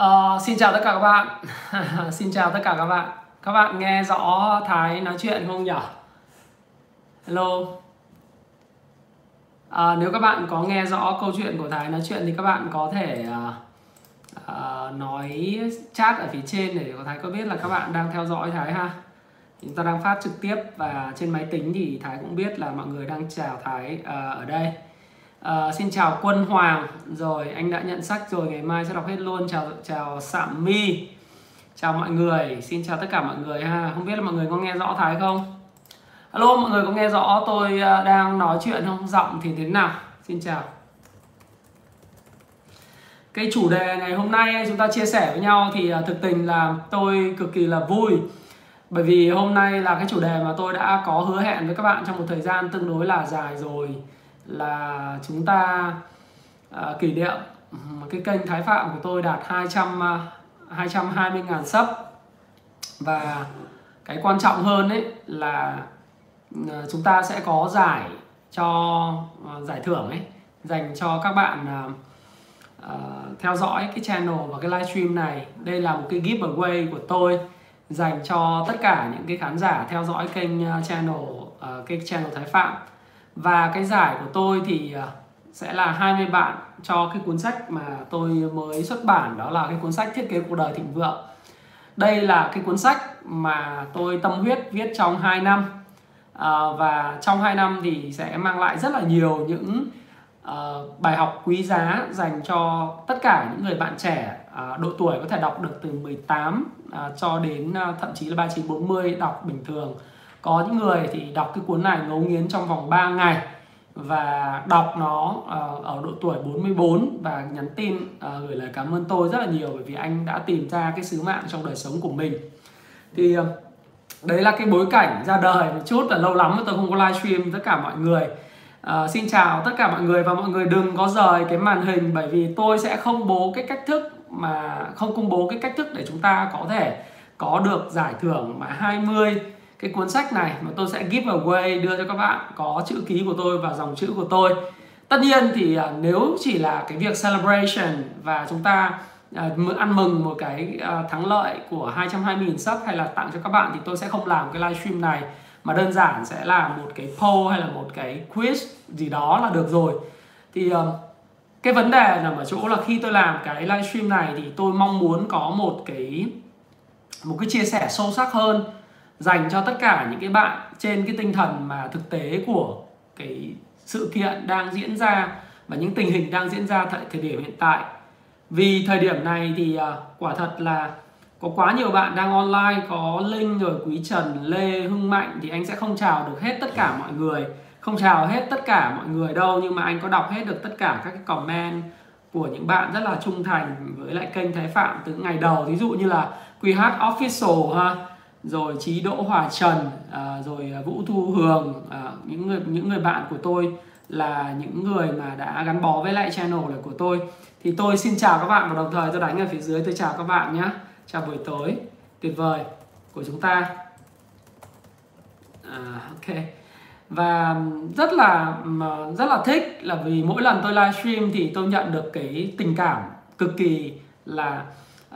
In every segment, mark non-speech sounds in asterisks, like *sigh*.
Uh, xin chào tất cả các bạn. *laughs* Xin chào tất cả các bạn. Các bạn nghe rõ Thái nói chuyện không nhỉ? Hello. Uh, Nếu các bạn có nghe rõ câu chuyện của Thái nói chuyện Thì các bạn có thể uh, uh, nói chat ở phía trên Để Thái có biết là các bạn đang theo dõi Thái ha. Chúng ta đang phát trực tiếp Và trên máy tính thì Thái cũng biết là mọi người đang chào Thái uh, ở đây. À, xin chào Quân Hoàng. Rồi anh đã nhận sách rồi ngày mai sẽ đọc hết luôn. Chào chào Sạm My. Chào mọi người. Xin chào tất cả mọi người ha. Không biết là mọi người có nghe rõ Thái không? Alo mọi người có nghe rõ tôi ờ, đang nói chuyện không? Giọng thì thế nào? Xin chào. Cái chủ đề ngày hôm nay chúng ta chia sẻ với nhau thì ờ, thực tình là tôi cực kỳ là vui. Bởi vì hôm nay là cái chủ đề mà tôi đã có hứa hẹn với các bạn trong một thời gian tương đối là dài rồi là chúng ta uh, kỷ niệm cái kênh Thái Phạm của tôi đạt 200 uh, 220 ngàn sub. Và cái quan trọng hơn ấy là uh, chúng ta sẽ có giải cho uh, giải thưởng ấy dành cho các bạn uh, uh, theo dõi cái channel và cái livestream này. Đây là một cái giveaway của tôi dành cho tất cả những cái khán giả theo dõi kênh uh, channel uh, cái channel Thái Phạm và cái giải của tôi thì à, sẽ là 20 bạn cho cái cuốn sách mà tôi mới xuất bản đó là cái cuốn sách thiết kế cuộc đời thịnh vượng. Đây là cái cuốn sách mà tôi tâm huyết viết trong 2 năm. À, và trong 2 năm thì sẽ mang lại rất là nhiều những uh, bài học quý giá dành cho tất cả những người bạn trẻ uh, độ tuổi có thể đọc được từ 18 uh, cho đến uh, thậm chí là 39 40 đọc bình thường có những người thì đọc cái cuốn này ngấu nghiến trong vòng 3 ngày và đọc nó ờ, ở độ tuổi 44 và nhắn tin ờ, gửi lời cảm ơn tôi rất là nhiều bởi vì anh đã tìm ra cái sứ mạng trong đời sống của mình. Thì ờ, đấy là cái bối cảnh ra đời một chút là lâu lắm tôi không có livestream tất cả mọi người. À, xin chào tất cả mọi người và mọi người đừng có rời cái màn hình bởi vì tôi sẽ không bố cái cách thức mà không công bố cái cách thức để chúng ta có thể có được giải thưởng mà 20 cái cuốn sách này mà tôi sẽ give away, đưa cho các bạn, có chữ ký của tôi và dòng chữ của tôi. Tất nhiên thì à, nếu chỉ là cái việc celebration và chúng ta à, ăn mừng một cái à, thắng lợi của 220.000 sub hay là tặng cho các bạn thì tôi sẽ không làm cái livestream này, mà đơn giản sẽ là một cái poll hay là một cái quiz gì đó là được rồi. Thì cái vấn đề nằm ở chỗ là khi tôi làm cái livestream này thì tôi mong muốn có một cái một cái chia sẻ sâu sắc hơn dành cho tất cả những cái bạn trên cái tinh thần mà thực tế của cái sự kiện đang diễn ra và những tình hình đang diễn ra tại thời điểm hiện tại. Vì thời điểm này thì à, quả thật là có quá nhiều bạn đang online, có linh rồi quý trần, lê, hưng mạnh thì anh sẽ không chào được hết tất cả mọi người, không chào hết tất cả mọi người đâu, nhưng mà anh có đọc hết được tất cả các cái comment của những bạn rất là trung thành với lại kênh Thái Phạm từ ngày đầu. Ví dụ như là QH Official ha rồi trí đỗ hòa trần à, rồi à, vũ thu hường à, những người những người bạn của tôi là những người mà đã gắn bó với lại channel này của tôi. Thì tôi xin chào các bạn và đồng thời tôi đánh ở phía dưới tôi chào các bạn nhé chào buổi tối tuyệt vời của chúng ta. À, ok. Và rất là rất là thích là vì mỗi lần tôi livestream thì tôi nhận được cái tình cảm cực kỳ là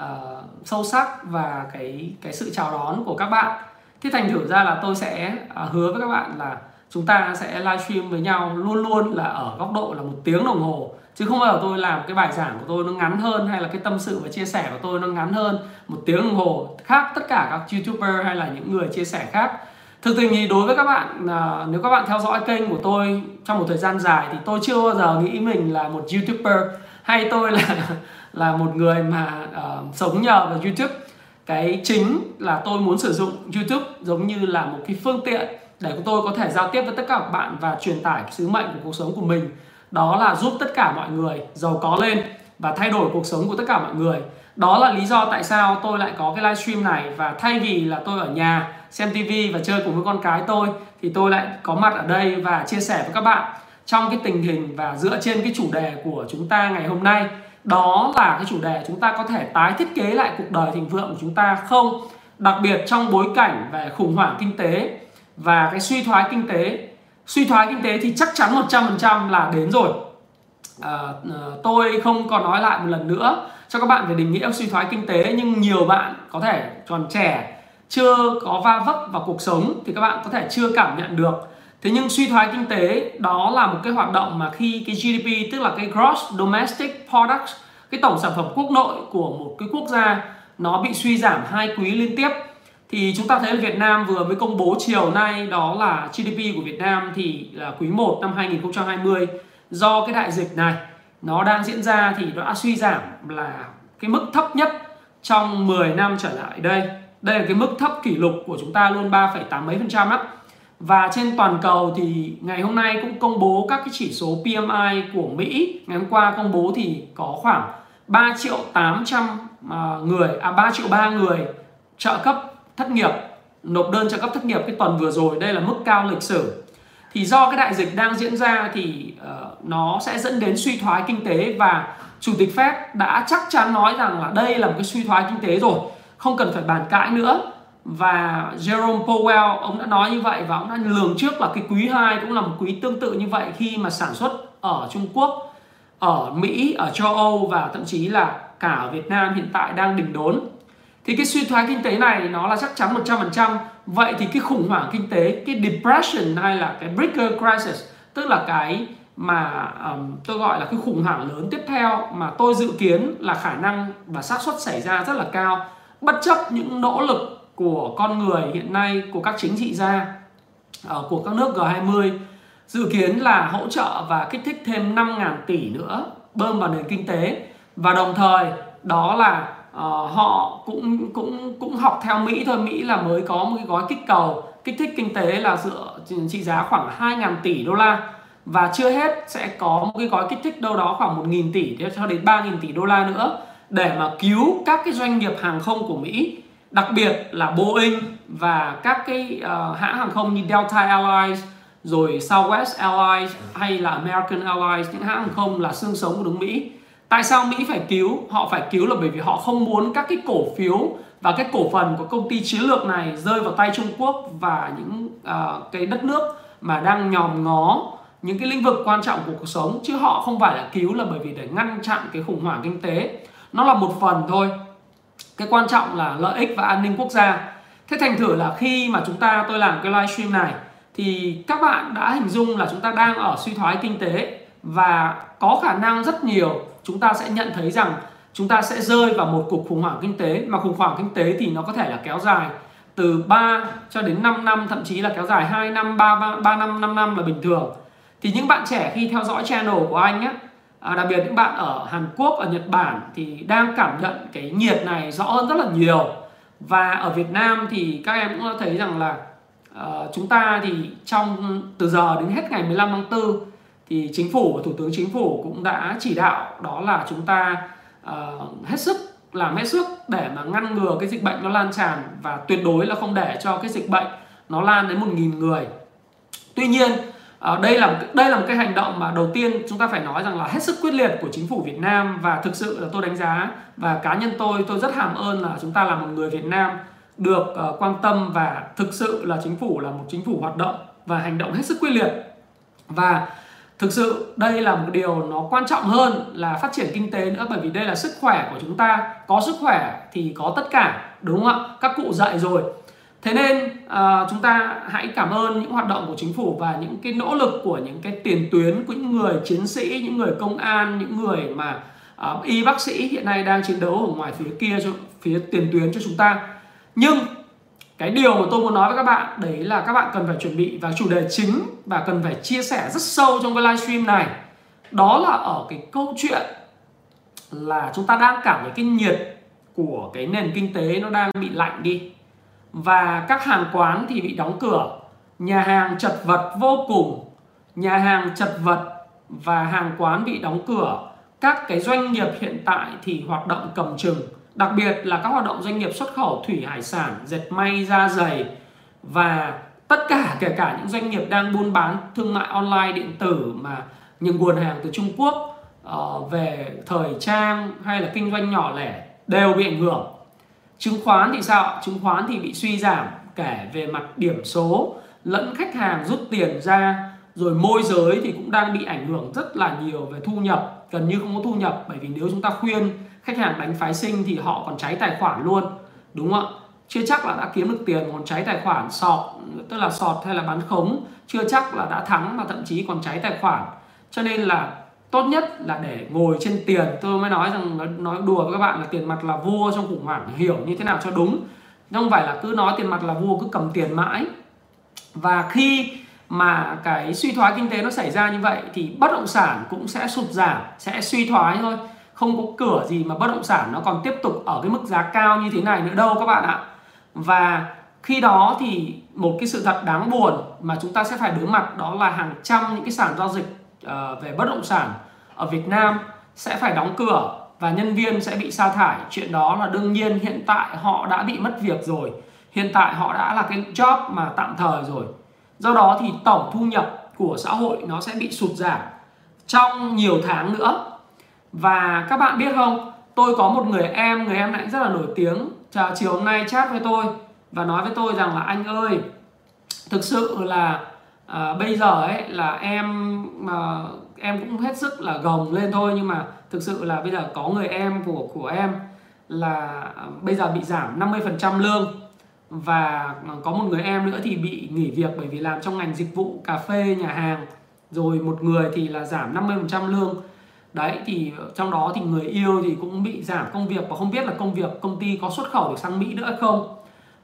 uh, sâu sắc và cái cái sự chào đón của các bạn. Thế thành thử ra là tôi sẽ uh, hứa với các bạn là chúng ta sẽ livestream với nhau luôn luôn là ở góc độ là một tiếng đồng hồ. Chứ không bao giờ tôi làm cái bài giảng của tôi nó ngắn hơn hay là cái tâm sự và chia sẻ của tôi nó ngắn hơn một tiếng đồng hồ khác tất cả các youtuber hay là những người chia sẻ khác. Thực tình thì đối với các bạn à, nếu các bạn theo dõi kênh của tôi trong một thời gian dài thì tôi chưa bao giờ nghĩ mình là một youtuber hay tôi là là một người mà uh, sống nhờ vào YouTube. Cái chính là tôi muốn sử dụng YouTube giống như là một cái phương tiện để tôi có thể giao tiếp với tất cả các bạn và truyền tải sứ mệnh của cuộc sống của mình. Đó là giúp tất cả mọi người giàu có lên và thay đổi cuộc sống của tất cả mọi người. Đó là lý do tại sao tôi lại có cái livestream này và thay vì là tôi ở nhà xem TV và chơi cùng với con cái tôi thì tôi lại có mặt ở đây và chia sẻ với các bạn trong cái tình hình và dựa trên cái chủ đề của chúng ta ngày hôm nay đó là cái chủ đề chúng ta có thể tái thiết kế lại cuộc đời thịnh vượng của chúng ta không? Đặc biệt trong bối cảnh về khủng hoảng kinh tế và cái suy thoái kinh tế. Suy thoái kinh tế thì chắc chắn 100% là đến rồi. À, tôi không còn nói lại một lần nữa cho các bạn về định nghĩa suy thoái kinh tế nhưng nhiều bạn có thể còn trẻ chưa có va vấp vào cuộc sống thì các bạn có thể chưa cảm nhận được thế nhưng suy thoái kinh tế đó là một cái hoạt động mà khi cái GDP tức là cái gross domestic product cái tổng sản phẩm quốc nội của một cái quốc gia nó bị suy giảm hai quý liên tiếp thì chúng ta thấy là Việt Nam vừa mới công bố chiều nay đó là GDP của Việt Nam thì là quý 1 năm 2020 do cái đại dịch này nó đang diễn ra thì nó đã suy giảm là cái mức thấp nhất trong 10 năm trở lại đây. Đây là cái mức thấp kỷ lục của chúng ta luôn 3,8 mấy phần trăm á. Và trên toàn cầu thì ngày hôm nay cũng công bố các cái chỉ số PMI của Mỹ. Ngày hôm qua công bố thì có khoảng 3 triệu 800 à, người, à 3 triệu 3 người trợ cấp thất nghiệp, nộp đơn trợ cấp thất nghiệp cái tuần vừa rồi. Đây là mức cao lịch sử thì do cái đại dịch đang diễn ra thì uh, nó sẽ dẫn đến suy thoái kinh tế và chủ tịch Fed đã chắc chắn nói rằng là đây là một cái suy thoái kinh tế rồi không cần phải bàn cãi nữa và Jerome Powell ông đã nói như vậy và ông đã lường trước là cái quý 2 cũng là một quý tương tự như vậy khi mà sản xuất ở Trung Quốc, ở Mỹ, ở châu Âu và thậm chí là cả ở Việt Nam hiện tại đang đỉnh đốn. Thì cái suy thoái kinh tế này nó là chắc chắn 100% vậy thì cái khủng hoảng kinh tế cái depression hay là cái breaker crisis tức là cái mà um, tôi gọi là cái khủng hoảng lớn tiếp theo mà tôi dự kiến là khả năng và xác suất xảy ra rất là cao bất chấp những nỗ lực của con người hiện nay của các chính trị gia uh, của các nước G20 dự kiến là hỗ trợ và kích thích thêm 5.000 tỷ nữa bơm vào nền kinh tế. Và đồng thời đó là uh, họ cũng cũng cũng học theo Mỹ thôi. Mỹ là mới có một cái gói kích cầu kích thích kinh tế là dựa trị giá khoảng 2.000 tỷ đô la. Và chưa hết sẽ có một cái gói kích thích đâu đó khoảng 1.000 tỷ cho đến 3.000 tỷ đô la nữa để mà cứu các cái doanh nghiệp hàng không của Mỹ đặc biệt là Boeing và các cái uh, hãng hàng không như Delta Airlines rồi Southwest Airlines hay là American Airlines những hãng hàng không là xương sống của nước Mỹ. Tại sao Mỹ phải cứu? Họ phải cứu là bởi vì họ không muốn các cái cổ phiếu và cái cổ phần của công ty chiến lược này rơi vào tay Trung Quốc và những uh, cái đất nước mà đang nhòm ngó những cái lĩnh vực quan trọng của cuộc sống chứ họ không phải là cứu là bởi vì để ngăn chặn cái khủng hoảng kinh tế. Nó là một phần thôi cái quan trọng là lợi ích và an ninh quốc gia. Thế thành thử là khi mà chúng ta tôi làm cái livestream này thì các bạn đã hình dung là chúng ta đang ở suy thoái kinh tế và có khả năng rất nhiều chúng ta sẽ nhận thấy rằng chúng ta sẽ rơi vào một cuộc khủng hoảng kinh tế. Mà khủng hoảng kinh tế thì nó có thể là kéo dài từ 3 cho đến 5 năm thậm chí là kéo dài 2 năm 3, 3, 3 năm 5 năm là bình thường. Thì những bạn trẻ khi theo dõi channel của anh á à, đặc biệt những bạn ở Hàn Quốc ở Nhật Bản thì đang cảm nhận cái nhiệt này rõ hơn rất là nhiều. Và ở Việt Nam thì các em cũng thấy rằng là uh, chúng ta thì trong từ giờ đến hết ngày 15 tháng 4 thì chính phủ và thủ tướng chính phủ cũng đã chỉ đạo đó là chúng ta uh, hết sức làm hết sức để mà ngăn ngừa cái dịch bệnh nó lan tràn và tuyệt đối là không để cho cái dịch bệnh nó lan đến một nghìn người. Tuy nhiên À, đây là đây là một cái hành động mà đầu tiên chúng ta phải nói rằng là hết sức quyết liệt của chính phủ Việt Nam và thực sự là tôi đánh giá và cá nhân tôi tôi rất hàm ơn là chúng ta là một người Việt Nam được uh, quan tâm và thực sự là chính phủ là một chính phủ hoạt động và hành động hết sức quyết liệt. Và thực sự đây là một điều nó quan trọng hơn là phát triển kinh tế nữa bởi vì đây là sức khỏe của chúng ta. Có sức khỏe thì có tất cả đúng không ạ? Các cụ dạy rồi thế nên à, chúng ta hãy cảm ơn những hoạt động của chính phủ và những cái nỗ lực của những cái tiền tuyến của những người chiến sĩ những người công an những người mà à, y bác sĩ hiện nay đang chiến đấu ở ngoài phía kia cho phía tiền tuyến cho chúng ta. Nhưng cái điều mà tôi muốn nói với các bạn đấy là các bạn cần phải chuẩn bị và chủ đề chính và cần phải chia sẻ rất sâu trong cái livestream này. Đó là ở cái câu chuyện là chúng ta đang cảm thấy cái nhiệt của cái nền kinh tế nó đang bị lạnh đi và các hàng quán thì bị đóng cửa. Nhà hàng chật vật vô cùng. Nhà hàng chật vật và hàng quán bị đóng cửa. Các cái doanh nghiệp hiện tại thì hoạt động cầm chừng. Đặc biệt là các hoạt động doanh nghiệp xuất khẩu thủy hải sản dệt may da giày. Và tất cả kể cả những doanh nghiệp đang buôn bán thương mại online điện tử mà những nguồn hàng từ Trung Quốc uh, về thời trang hay là kinh doanh nhỏ lẻ đều bị ảnh hưởng chứng khoán thì sao chứng khoán thì bị suy giảm kể về mặt điểm số, lẫn khách hàng rút tiền ra, rồi môi giới thì cũng đang bị ảnh hưởng rất là nhiều về thu nhập, gần như không có thu nhập. Bởi vì nếu chúng ta khuyên khách hàng đánh phái sinh thì họ còn cháy tài khoản luôn, đúng không ạ? Chưa chắc là đã kiếm được tiền còn cháy tài khoản, sọt, tức là sọt hay là bán khống, chưa chắc là đã thắng mà thậm chí còn cháy tài khoản. Cho nên là tốt nhất là để ngồi trên tiền. Tôi mới nói rằng, nói đùa với các bạn là tiền mặt là vua trong khủng hoảng, hiểu như thế nào cho đúng. Không phải là cứ nói tiền mặt là vua, cứ cầm tiền mãi. Và khi mà cái suy thoái kinh tế nó xảy ra như vậy thì bất động sản cũng sẽ sụt giảm, sẽ suy thoái thôi. Không có cửa gì mà bất động sản nó còn tiếp tục ở cái mức giá cao như thế này nữa đâu các bạn ạ. Và khi đó thì một cái sự thật đáng buồn mà chúng ta sẽ phải đối mặt đó là hàng trăm những cái sàn giao dịch uh, về bất động sản ở Việt Nam sẽ phải đóng cửa và nhân viên sẽ bị sa thải. Chuyện đó là đương nhiên hiện tại họ đã bị mất việc rồi. Hiện tại họ đã là cái job mà tạm thời rồi. Do đó thì tổng thu nhập của xã hội nó sẽ bị sụt giảm trong nhiều tháng nữa. Và các bạn biết không tôi có một người em người em này rất là nổi tiếng. Chiều hôm nay chat với tôi và nói với tôi rằng là anh ơi thực sự là à, bây giờ ấy là em mà em cũng hết sức là gồng lên thôi nhưng mà thực sự là bây giờ có người em của của em là ờ, bây giờ bị giảm 50% lương và có một người em nữa thì bị nghỉ việc bởi vì làm trong ngành dịch vụ cà phê nhà hàng. Rồi một người thì là giảm 50% lương. Đấy thì trong đó thì người yêu thì cũng bị giảm công việc và không biết là công việc công ty có xuất khẩu được sang Mỹ nữa hay không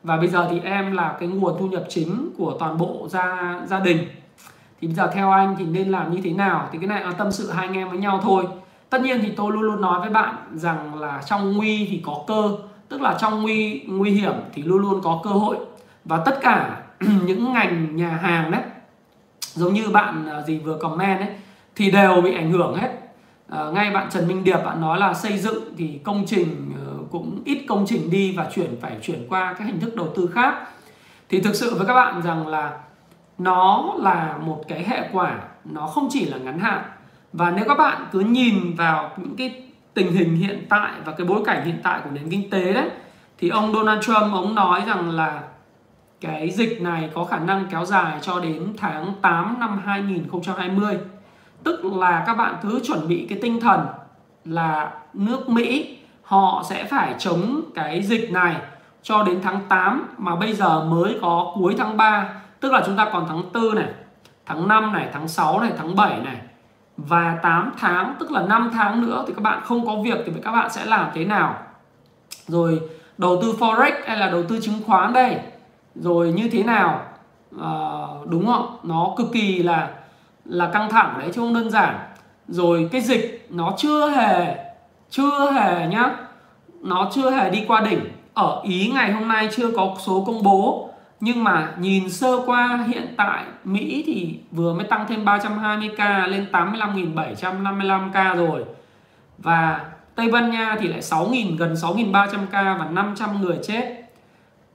và bây giờ thì em là cái nguồn thu nhập chính của toàn bộ gia gia đình. Thì bây giờ theo anh thì nên làm như thế nào? Thì cái này là tâm sự hai anh em với nhau thôi. Tất nhiên thì tôi luôn luôn nói với bạn rằng là trong nguy thì có cơ. Tức là trong nguy nguy hiểm thì luôn luôn có cơ hội. Và tất cả *clears throat* những ngành nhà hàng đấy giống như bạn à, gì vừa comment đấy thì đều bị ảnh hưởng hết. À, ngay bạn Trần Minh Điệp bạn nói là xây dựng thì công trình cũng ít công trình đi và chuyển, phải chuyển qua các hình thức đầu tư khác. Thì thực sự với các bạn rằng là nó là một cái hệ quả, nó không chỉ là ngắn hạn. Và nếu các bạn cứ nhìn vào những cái tình hình hiện tại và cái bối cảnh hiện tại của nền kinh tế đấy, thì ông Donald Trump, ông nói rằng là cái dịch này có khả năng kéo dài cho đến tháng 8 năm 2020 tức là các bạn cứ chuẩn bị cái tinh thần là nước Mỹ họ sẽ phải chống cái dịch này cho đến tháng 8 mà bây giờ mới có cuối tháng 3 tức là chúng ta còn tháng 4 này tháng 5 này tháng 6 này tháng 7 này và 8 tháng tức là 5 tháng nữa thì các bạn không có việc thì các bạn sẽ làm thế nào? Rồi đầu tư forex hay là đầu tư chứng khoán đây? Rồi như thế nào? À, đúng không? Nó cực kỳ là là căng thẳng đấy chứ không đơn giản. Rồi cái dịch nó chưa hề chưa hề nhá. Nó chưa hề đi qua đỉnh. Ở ý ngày hôm nay chưa có số công bố. Nhưng mà nhìn sơ qua, hiện tại Mỹ thì vừa mới tăng thêm 320k lên 85.755 k rồi. Và Tây Ban Nha thì lại 6.000 gần 6.300k và 500 người chết.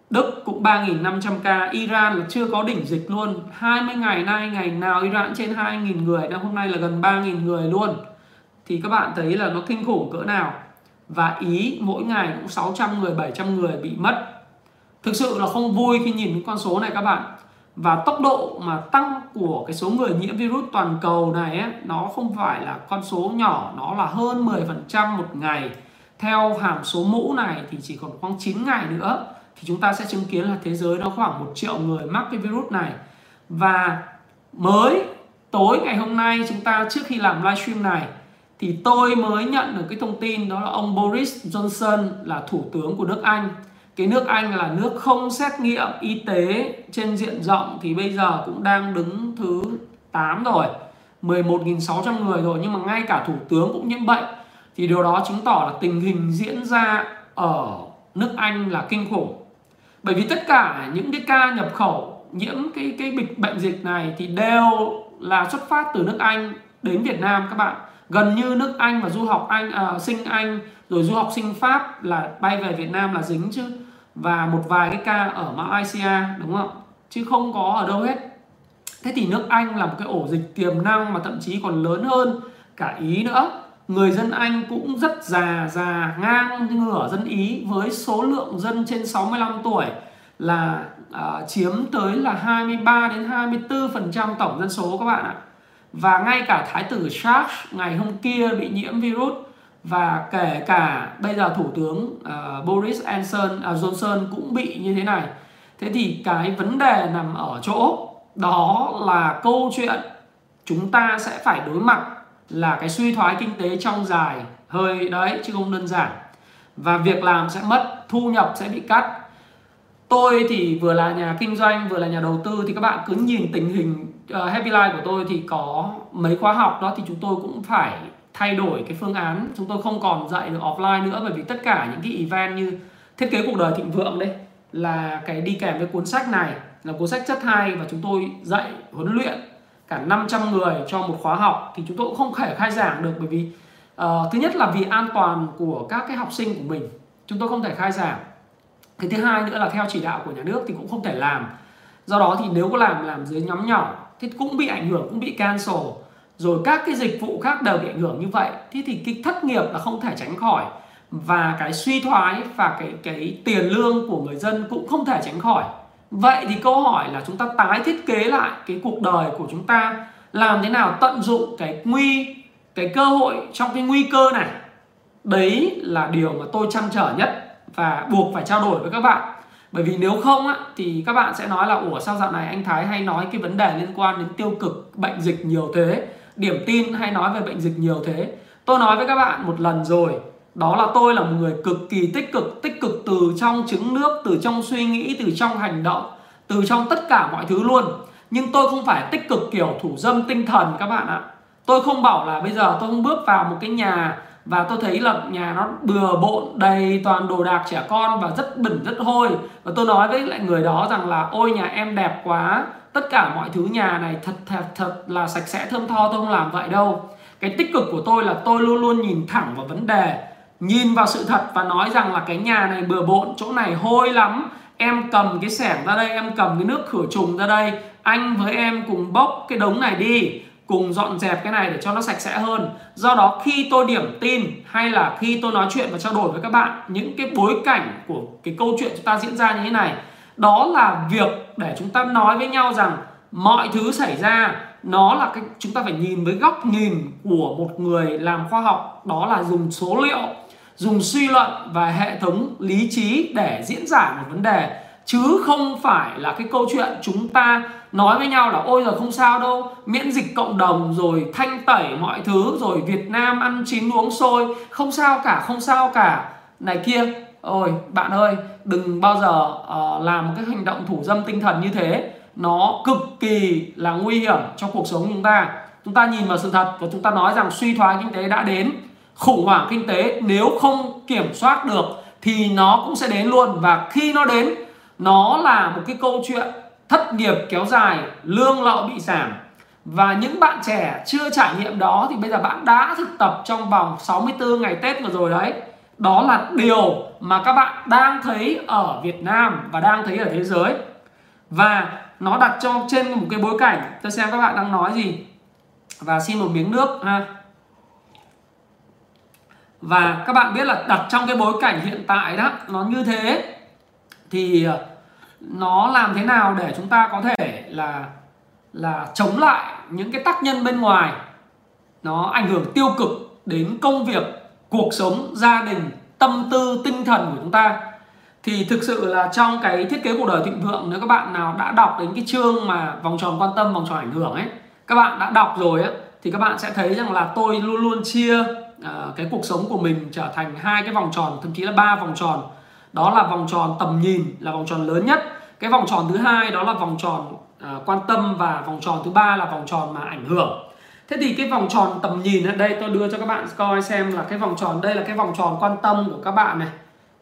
Đức cũng 3.500k Iran là chưa có đỉnh dịch luôn. 20 ngày nay, ngày nào Iran trên 2.000 người. Hôm nay là gần 3.000 người luôn. Thì các bạn thấy là nó kinh khủng cỡ nào. Và Ý mỗi ngày cũng 600 người 700 người bị mất. Thực sự là không vui khi nhìn những con số này các bạn. Và tốc độ mà tăng của cái số người nhiễm virus toàn cầu này ấy, nó không phải là con số nhỏ nó là hơn 10% một ngày. Theo hàm số mũ này thì chỉ còn khoảng 9 ngày nữa thì chúng ta sẽ chứng kiến là thế giới nó khoảng một triệu người mắc cái virus này. Và mới tối ngày hôm nay chúng ta trước khi làm livestream này thì tôi mới nhận được cái thông tin đó là ông Boris Johnson là thủ tướng của nước Anh. Cái nước Anh là nước không xét nghiệm y tế trên diện rộng thì bây giờ cũng đang đứng thứ 8 rồi. 11.600 người rồi, nhưng mà ngay cả thủ tướng cũng nhiễm bệnh. Thì điều đó chứng tỏ là tình hình diễn ra ở nước Anh là kinh khủng. Bởi vì tất cả những cái ca nhập khẩu, nhiễm cái cái bệnh bệnh dịch này thì đều là xuất phát từ nước Anh đến Việt Nam các bạn gần như nước Anh và du học Anh à, sinh Anh rồi du học sinh Pháp là bay về Việt Nam là dính chứ. Và một vài cái ca ở Malaysia đúng không? Chứ không có ở đâu hết. Thế thì nước Anh là một cái ổ dịch tiềm năng mà thậm chí còn lớn hơn cả Ý nữa. Người dân Anh cũng rất già già ngang ngửa dân Ý với số lượng dân trên 65 tuổi là à, chiếm tới là 23 đến 24% tổng dân số các bạn ạ. Và ngay cả thái tử Charles ngày hôm kia bị nhiễm virus. Và kể cả bây giờ thủ tướng uh, Boris Johnson, uh, Johnson cũng bị như thế này. Thế thì cái vấn đề nằm ở chỗ đó là câu chuyện chúng ta sẽ phải đối mặt là cái suy thoái kinh tế trong dài hơi đấy chứ không đơn giản. Và việc làm sẽ mất thu nhập sẽ bị cắt tôi thì vừa là nhà kinh doanh vừa là nhà đầu tư thì các bạn cứ nhìn tình hình uh, Happy Life của tôi thì có mấy khóa học đó thì chúng tôi cũng phải thay đổi cái phương án. Chúng tôi không còn dạy được offline nữa bởi vì tất cả những cái event như thiết kế cuộc đời thịnh vượng đấy là cái đi kèm với cuốn sách này là cuốn sách chất hay và chúng tôi dạy huấn luyện cả 500 người cho một khóa học. Thì chúng tôi cũng không thể khai giảng được bởi vì uh, thứ nhất là vì an toàn của các cái học sinh của mình. Chúng tôi không thể khai giảng cái thứ hai nữa là theo chỉ đạo của nhà nước thì cũng không thể làm. Do đó thì nếu có làm làm dưới nhóm nhỏ thì cũng bị ảnh hưởng, cũng bị cancel. Rồi các cái dịch vụ khác đều bị ảnh hưởng như vậy thế thì cái thất nghiệp là không thể tránh khỏi. Và cái suy thoái và cái cái tiền lương của người dân cũng không thể tránh khỏi. Vậy thì câu hỏi là chúng ta tái thiết kế lại cái cuộc đời của chúng ta làm thế nào tận dụng cái nguy, cái cơ hội trong cái nguy cơ này? Đấy là điều mà tôi chăn trở nhất và buộc phải trao đổi với các bạn. Bởi vì nếu không á, thì các bạn sẽ nói là ủa sao dạo này anh Thái hay nói cái vấn đề liên quan đến tiêu cực bệnh dịch nhiều thế? Điểm tin hay nói về bệnh dịch nhiều thế? Tôi nói với các bạn một lần rồi. Đó là tôi là một người cực kỳ tích cực tích cực từ trong trứng nước từ trong suy nghĩ từ trong hành động từ trong tất cả mọi thứ luôn. Nhưng tôi không phải tích cực kiểu thủ dâm tinh thần các bạn ạ. Tôi không bảo là bây giờ tôi không bước vào một cái nhà và tôi thấy là nhà nó bừa bộn, đầy toàn đồ đạc trẻ con và rất bẩn, rất hôi. Và tôi nói với lại người đó rằng là, ôi, nhà em đẹp quá, tất cả mọi thứ nhà này thật thật thật là sạch sẽ, thơm tho, tôi không làm vậy đâu. Cái tích cực của tôi là tôi luôn luôn nhìn thẳng vào vấn đề, nhìn vào sự thật và nói rằng là cái nhà này bừa bộn, chỗ này hôi lắm. Em cầm cái xẻng ra đây, em cầm cái nước khử trùng ra đây, anh với em cùng bốc cái đống này đi cùng dọn dẹp cái này để cho nó sạch sẽ hơn. Do đó khi tôi điểm tin hay là khi tôi nói chuyện và trao đổi với các bạn, những cái bối cảnh của cái câu chuyện chúng ta diễn ra như thế này, đó là việc để chúng ta nói với nhau rằng mọi thứ xảy ra, nó là cái, chúng ta phải nhìn với góc nhìn của một người làm khoa học, đó là dùng số liệu, dùng suy luận và hệ thống lý trí để diễn giải một vấn đề chứ không phải là cái câu chuyện chúng ta nói với nhau là ôi giờ không sao đâu miễn dịch cộng đồng rồi thanh tẩy mọi thứ rồi Việt Nam ăn chín uống sôi không sao cả không sao cả. Này kia ôi bạn ơi đừng bao giờ uh, làm một cái hành động thủ dâm tinh thần như thế. Nó cực kỳ là nguy hiểm cho cuộc sống chúng ta. Chúng ta nhìn vào sự thật và chúng ta nói rằng suy thoái kinh tế đã đến. Khủng hoảng kinh tế nếu không kiểm soát được thì nó cũng sẽ đến luôn. Và khi nó đến nó là một cái câu chuyện thất nghiệp kéo dài, lương lậu bị giảm. Và những bạn trẻ chưa trải nghiệm đó thì bây giờ bạn đã thực tập trong vòng 64 ngày Tết vừa rồi đấy. Đó là điều mà các bạn đang thấy ở Việt Nam và đang thấy ở thế giới. Và nó đặt trong trên một cái bối cảnh. Tôi xem các bạn đang nói gì. Và xin một miếng nước ha. Và các bạn biết là đặt trong cái bối cảnh hiện tại đó, nó như thế. Thì ờ, nó làm thế nào để chúng ta có thể là là chống lại những cái tác nhân bên ngoài? Nó ảnh hưởng tiêu cực đến công việc cuộc sống gia đình tâm tư tinh thần của chúng ta. Thì thực sự là trong cái thiết kế cuộc đời thịnh vượng nếu các bạn nào đã đọc đến cái chương mà vòng tròn quan tâm vòng tròn ảnh hưởng ấy các bạn đã đọc rồi ấy thì các bạn sẽ thấy rằng là tôi luôn luôn chia uh, cái cuộc sống của mình trở thành hai cái vòng tròn thậm chí là ba vòng tròn đó là vòng tròn tầm nhìn là vòng tròn lớn nhất cái vòng tròn thứ hai đó là vòng tròn uh, quan tâm và vòng tròn thứ ba là vòng tròn mà ảnh hưởng thế thì cái vòng tròn tầm nhìn ở đây tôi đưa cho các bạn coi xem là cái vòng tròn đây là cái vòng tròn quan tâm của các bạn này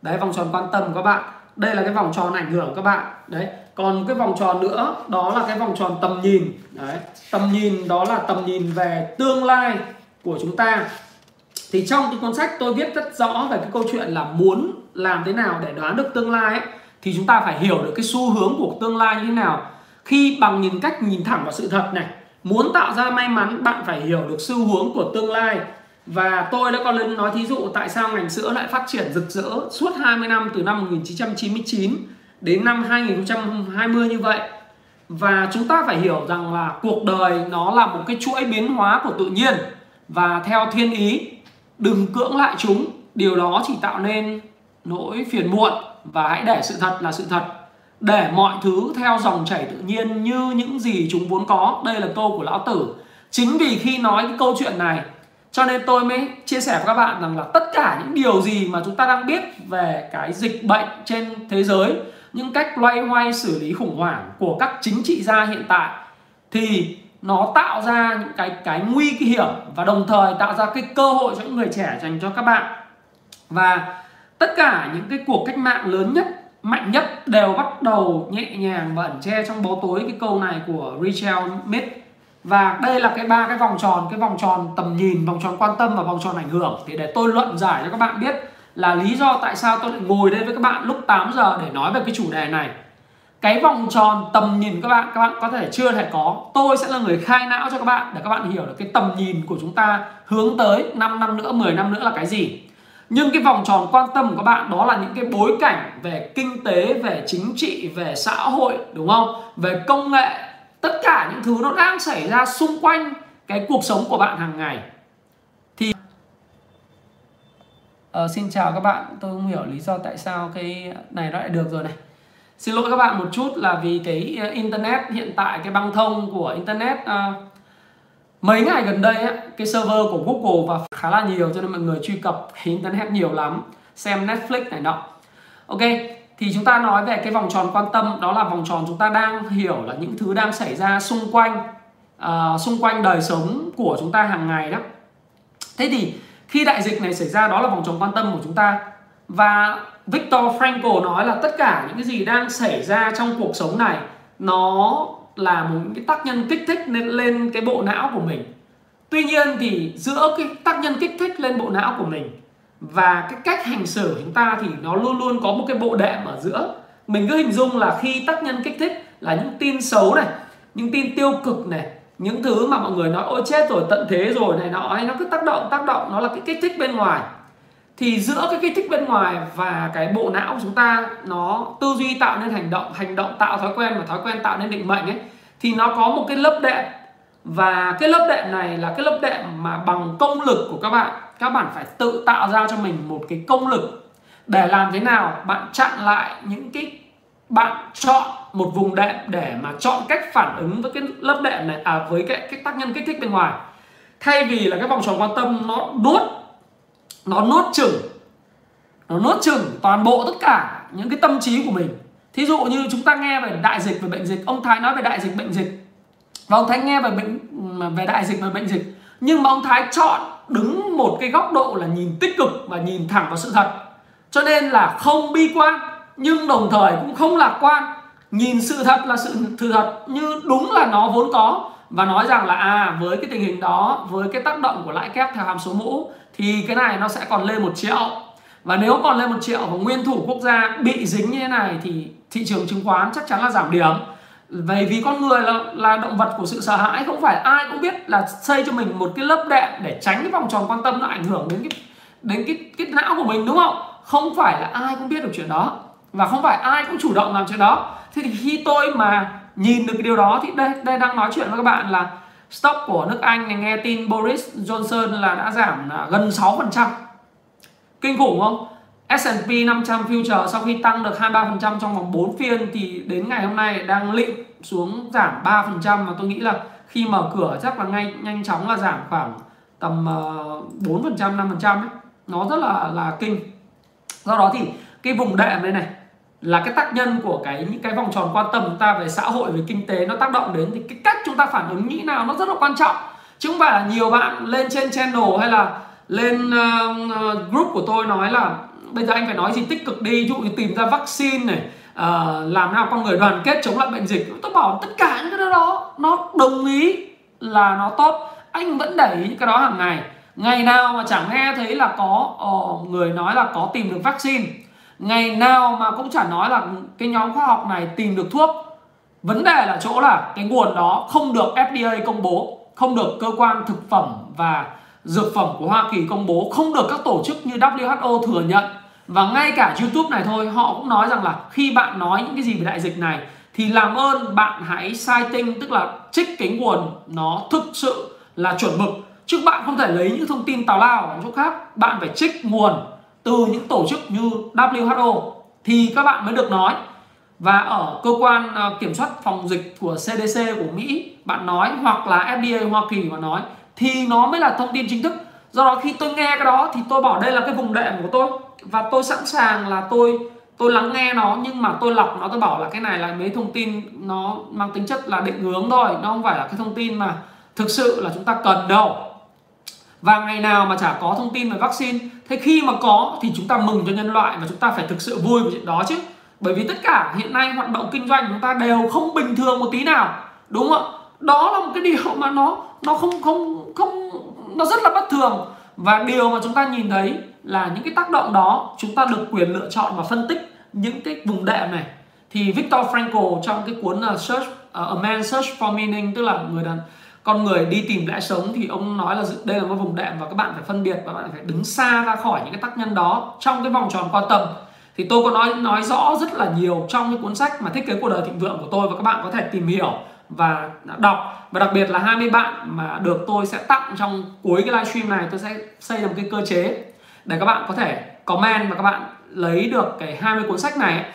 đấy vòng tròn quan tâm của các bạn đây là cái vòng tròn ảnh hưởng của các bạn đấy còn cái vòng tròn nữa đó là cái vòng tròn tầm nhìn đấy tầm nhìn đó là tầm nhìn về tương lai của chúng ta thì trong cái cuốn sách tôi viết rất rõ về cái câu chuyện là muốn làm thế nào để đoán được tương lai ấy, thì chúng ta phải hiểu được cái xu hướng của tương lai như thế nào. Khi bằng nhìn cách nhìn thẳng vào sự thật này, muốn tạo ra may mắn, bạn phải hiểu được xu hướng của tương lai. Và tôi đã có lên nói thí dụ tại sao ngành sữa lại phát triển rực rỡ suốt 20 năm, từ năm 1999 đến năm 2020 như vậy. Và chúng ta phải hiểu rằng là cuộc đời nó là một cái chuỗi biến hóa của tự nhiên. Và theo thiên ý, đừng cưỡng lại chúng. Điều đó chỉ tạo nên nỗi phiền muộn và hãy để sự thật là sự thật. Để mọi thứ theo dòng chảy tự nhiên như những gì chúng vốn có, đây là câu của lão tử. Chính vì khi nói cái câu chuyện này, cho nên tôi mới chia sẻ với các bạn rằng là tất cả những điều gì mà chúng ta đang biết về cái dịch bệnh trên thế giới, những cách loay hoay xử lý khủng hoảng của các chính trị gia hiện tại, thì nó tạo ra những cái cái nguy hiểm và đồng thời tạo ra cái cơ hội cho những người trẻ dành cho các bạn. Và tất cả những cái cuộc cách mạng lớn nhất, mạnh nhất đều bắt đầu nhẹ nhàng và ẩn che trong bóng tối cái câu này của Richard Mid. và đây là cái ba cái vòng tròn, cái vòng tròn tầm nhìn, vòng tròn quan tâm và vòng tròn ảnh hưởng. Thì để tôi luận giải cho các bạn biết là lý do tại sao tôi lại ngồi đây với các bạn lúc 8 giờ để nói về cái chủ đề này. Cái vòng tròn tầm nhìn các bạn các bạn có thể chưa thể có. Tôi sẽ là người khai não cho các bạn để các bạn hiểu được cái tầm nhìn của chúng ta hướng tới 5 năm nữa 10 năm nữa là cái gì nhưng cái vòng tròn quan tâm của các bạn đó là những cái bối cảnh về kinh tế về chính trị về xã hội đúng không? Về công nghệ tất cả những thứ nó đang xảy ra xung quanh cái cuộc sống của bạn hàng ngày. Thì ờ, xin chào các bạn. Tôi không hiểu lý do tại sao cái này nó lại được rồi này. Xin lỗi các bạn một chút là vì cái ờ, internet hiện tại cái băng thông của internet uh, mấy ngày gần đây á, cái server của Google và khá là nhiều cho nên mọi người truy cập internet nhiều lắm. Xem Netflix này nọ. Ok thì chúng ta nói về cái vòng tròn quan tâm. Đó là vòng tròn chúng ta đang hiểu là những thứ đang xảy ra xung quanh uh, xung quanh đời sống của chúng ta hàng ngày đó. Thế thì khi đại dịch này xảy ra đó là vòng tròn quan tâm của chúng ta. Và Viktor Frankl nói là tất cả những cái gì đang xảy ra trong cuộc sống này nó là một cái tác nhân kích thích lên lên cái bộ não của mình. Tuy nhiên thì giữa cái tác nhân kích thích lên bộ não của mình và cái cách hành xử của chúng ta thì nó luôn luôn có một cái bộ đệm ở giữa. Mình cứ hình dung là khi tác nhân kích thích là những tin xấu này, những tin tiêu cực này, những thứ mà mọi người nói, ôi chết rồi, tận thế rồi này nọ, hay nó cứ tác động tác động, nó là cái kích thích bên ngoài thì giữa cái kích thích bên ngoài và cái bộ não của chúng ta, nó tư duy tạo nên hành động hành động tạo thói quen và thói quen tạo nên định mệnh ấy, thì nó có một cái lớp đệm. Và cái lớp đệm này là cái lớp đệm mà bằng công lực của các bạn các bạn phải tự tạo ra cho mình một cái công lực. Để làm thế nào? Bạn chặn lại những cái, bạn chọn một vùng đệm để mà chọn cách phản ứng với cái lớp đệm này à với cái cái tác nhân kích thích bên ngoài. Thay vì là cái vòng tròn quan tâm nó nuốt nó nốt chửng nó nốt chửng toàn bộ tất cả những cái tâm trí của mình. Thí dụ như chúng ta nghe về đại dịch, về bệnh dịch. Ông thái nói về đại dịch, bệnh dịch. Và ông thái nghe về bệnh về đại dịch, về bệnh dịch. Nhưng mà ông thái chọn đứng một cái góc độ là nhìn tích cực và nhìn thẳng vào sự thật. Cho nên là không bi quan, nhưng đồng thời cũng không lạc quan. Nhìn sự thật là sự sự thật, như đúng là nó vốn có. Và nói rằng là à với cái tình hình đó, với cái tác động của lãi kép theo hàm số mũ thì cái này nó sẽ còn lên một triệu. Và nếu còn lên một triệu và nguyên thủ quốc gia bị dính như thế này thì thị trường chứng khoán chắc chắn là giảm điểm. Vậy vì con người là, là động vật của sự sợ hãi không phải ai cũng biết là xây cho mình một cái lớp đệm để tránh cái vòng tròn quan tâm nó ảnh hưởng đến cái đến cái cái não của mình đúng không? Không phải là ai cũng biết được chuyện đó. Và không phải ai cũng chủ động làm chuyện đó. Thế thì khi tôi mà nhìn được cái điều đó thì đây đây đang nói chuyện với các bạn là stock của nước Anh này, nghe tin Boris Johnson là đã giảm gần 6% kinh khủng không S&P 500 future sau khi tăng được 23% trong vòng 4 phiên thì đến ngày hôm nay đang lịm xuống giảm 3% và tôi nghĩ là khi mở cửa chắc là ngay, nhanh chóng là giảm khoảng tầm ờ, 4% 5% ấy. Nó rất là là kinh. Do đó thì cái vùng đệm đây này là cái tác nhân của cái những cái vòng tròn quan tâm chúng ta về xã hội về kinh tế nó tác động đến thì cái cách chúng ta phản ứng nghĩ nào nó rất là quan trọng. Chứ không phải là nhiều bạn lên trên channel hay là lên uh, group của tôi nói là bây giờ anh phải nói gì tích cực đi ví dụ như tìm ra vaccine này uh, làm nào con người đoàn kết chống lại bệnh dịch. Tôi bảo tất cả những cái đó nó đồng ý là nó tốt. Anh vẫn đẩy những cái đó hàng ngày. Ngày nào mà chẳng nghe thấy là có uh, người nói là có tìm được vaccine ngày nào mà cũng chả nói là cái nhóm khoa học này tìm được thuốc. Vấn đề là chỗ là cái nguồn đó không được FDA công bố, không được cơ quan thực phẩm và dược phẩm của Hoa Kỳ công bố, không được các tổ chức như WHO thừa nhận. Và ngay cả YouTube này thôi, họ cũng nói rằng là khi bạn nói những cái gì về đại dịch này, thì làm ơn bạn hãy citing tức là trích cái nguồn nó thực sự là chuẩn mực. Chứ bạn không thể lấy những thông tin tào lao ở chỗ khác, bạn phải trích nguồn từ những tổ chức như WHO thì các bạn mới được nói. Và ở cơ quan ờ, kiểm soát phòng dịch của CDC của Mỹ, bạn nói, hoặc là FDA Hoa Kỳ mà nói, thì nó mới là thông tin chính thức. Do đó khi tôi nghe cái đó thì tôi bảo đây là cái vùng đệm của tôi. Và tôi sẵn sàng là tôi tôi lắng nghe nó, nhưng mà tôi lọc nó, tôi bảo là cái này là mấy thông tin nó mang tính chất là định hướng thôi, nó không phải là cái thông tin mà thực sự là chúng ta cần đâu và ngày nào mà chả có thông tin về vaccine thế khi mà có thì chúng ta mừng cho nhân loại và chúng ta phải thực sự vui về chuyện đó chứ. Bởi vì tất cả hiện nay hoạt động kinh doanh của chúng ta đều không bình thường một tí nào đúng không ạ? Đó là một cái điều mà nó nó không không không nó rất là bất thường. Và điều mà chúng ta nhìn thấy là những cái tác động đó chúng ta được quyền lựa chọn và phân tích những cái vùng đệm này. Thì Viktor Frankl trong cái cuốn là Search uh, A Man Search for Meaning tức là người đàn con người đi tìm lẽ sống thì ông nói là đây là một vùng đệm và các bạn phải phân biệt và bạn phải đứng xa ra khỏi những cái tác nhân đó trong cái vòng tròn quan tâm thì tôi có nói nói rõ rất là nhiều trong cái cuốn sách mà thiết kế cuộc đời thịnh vượng của tôi và các bạn có thể tìm hiểu và đọc. Và đặc biệt là 20 bạn mà được tôi sẽ tặng trong cuối cái livestream này, tôi sẽ xây ra một cái cơ chế để các bạn có thể comment và các bạn lấy được cái 20 cuốn sách này.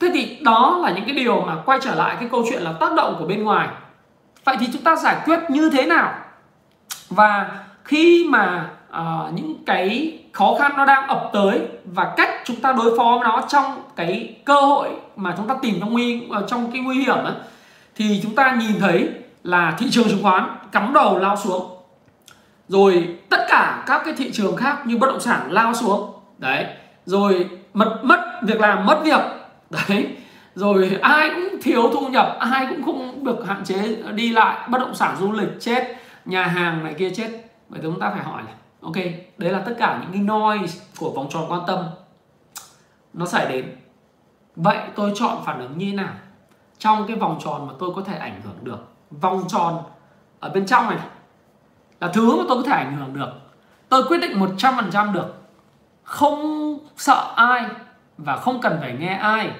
Thế thì đó là những cái điều mà quay trở lại cái câu chuyện là tác động của bên ngoài vậy thì chúng ta giải quyết như thế nào? Và khi mà uh, những cái khó khăn nó đang ập tới và cách chúng ta đối phó với nó trong cái cơ hội mà chúng ta tìm trong nguy ờ, trong cái nguy hiểm ấy, thì chúng ta nhìn thấy là thị trường chứng khoán cắm đầu lao xuống. Rồi tất cả các cái thị trường khác như bất động sản lao xuống. Đấy rồi mất mất việc làm mất việc. Đấy rồi ai cũng thiếu thu nhập, ai cũng không được hạn chế đi lại, bất động sản, du lịch, chết, nhà hàng này kia chết. Vậy chúng ta phải hỏi là ok, đấy là tất cả những cái noise của vòng tròn quan tâm. Nó xảy đến. Vậy tôi chọn phản ứng như thế nào? Trong cái vòng tròn mà tôi có thể ảnh hưởng được, vòng tròn ở bên trong này là thứ mà tôi có thể ảnh hưởng được. Tôi quyết định 100% được. Không sợ ai và không cần phải nghe ai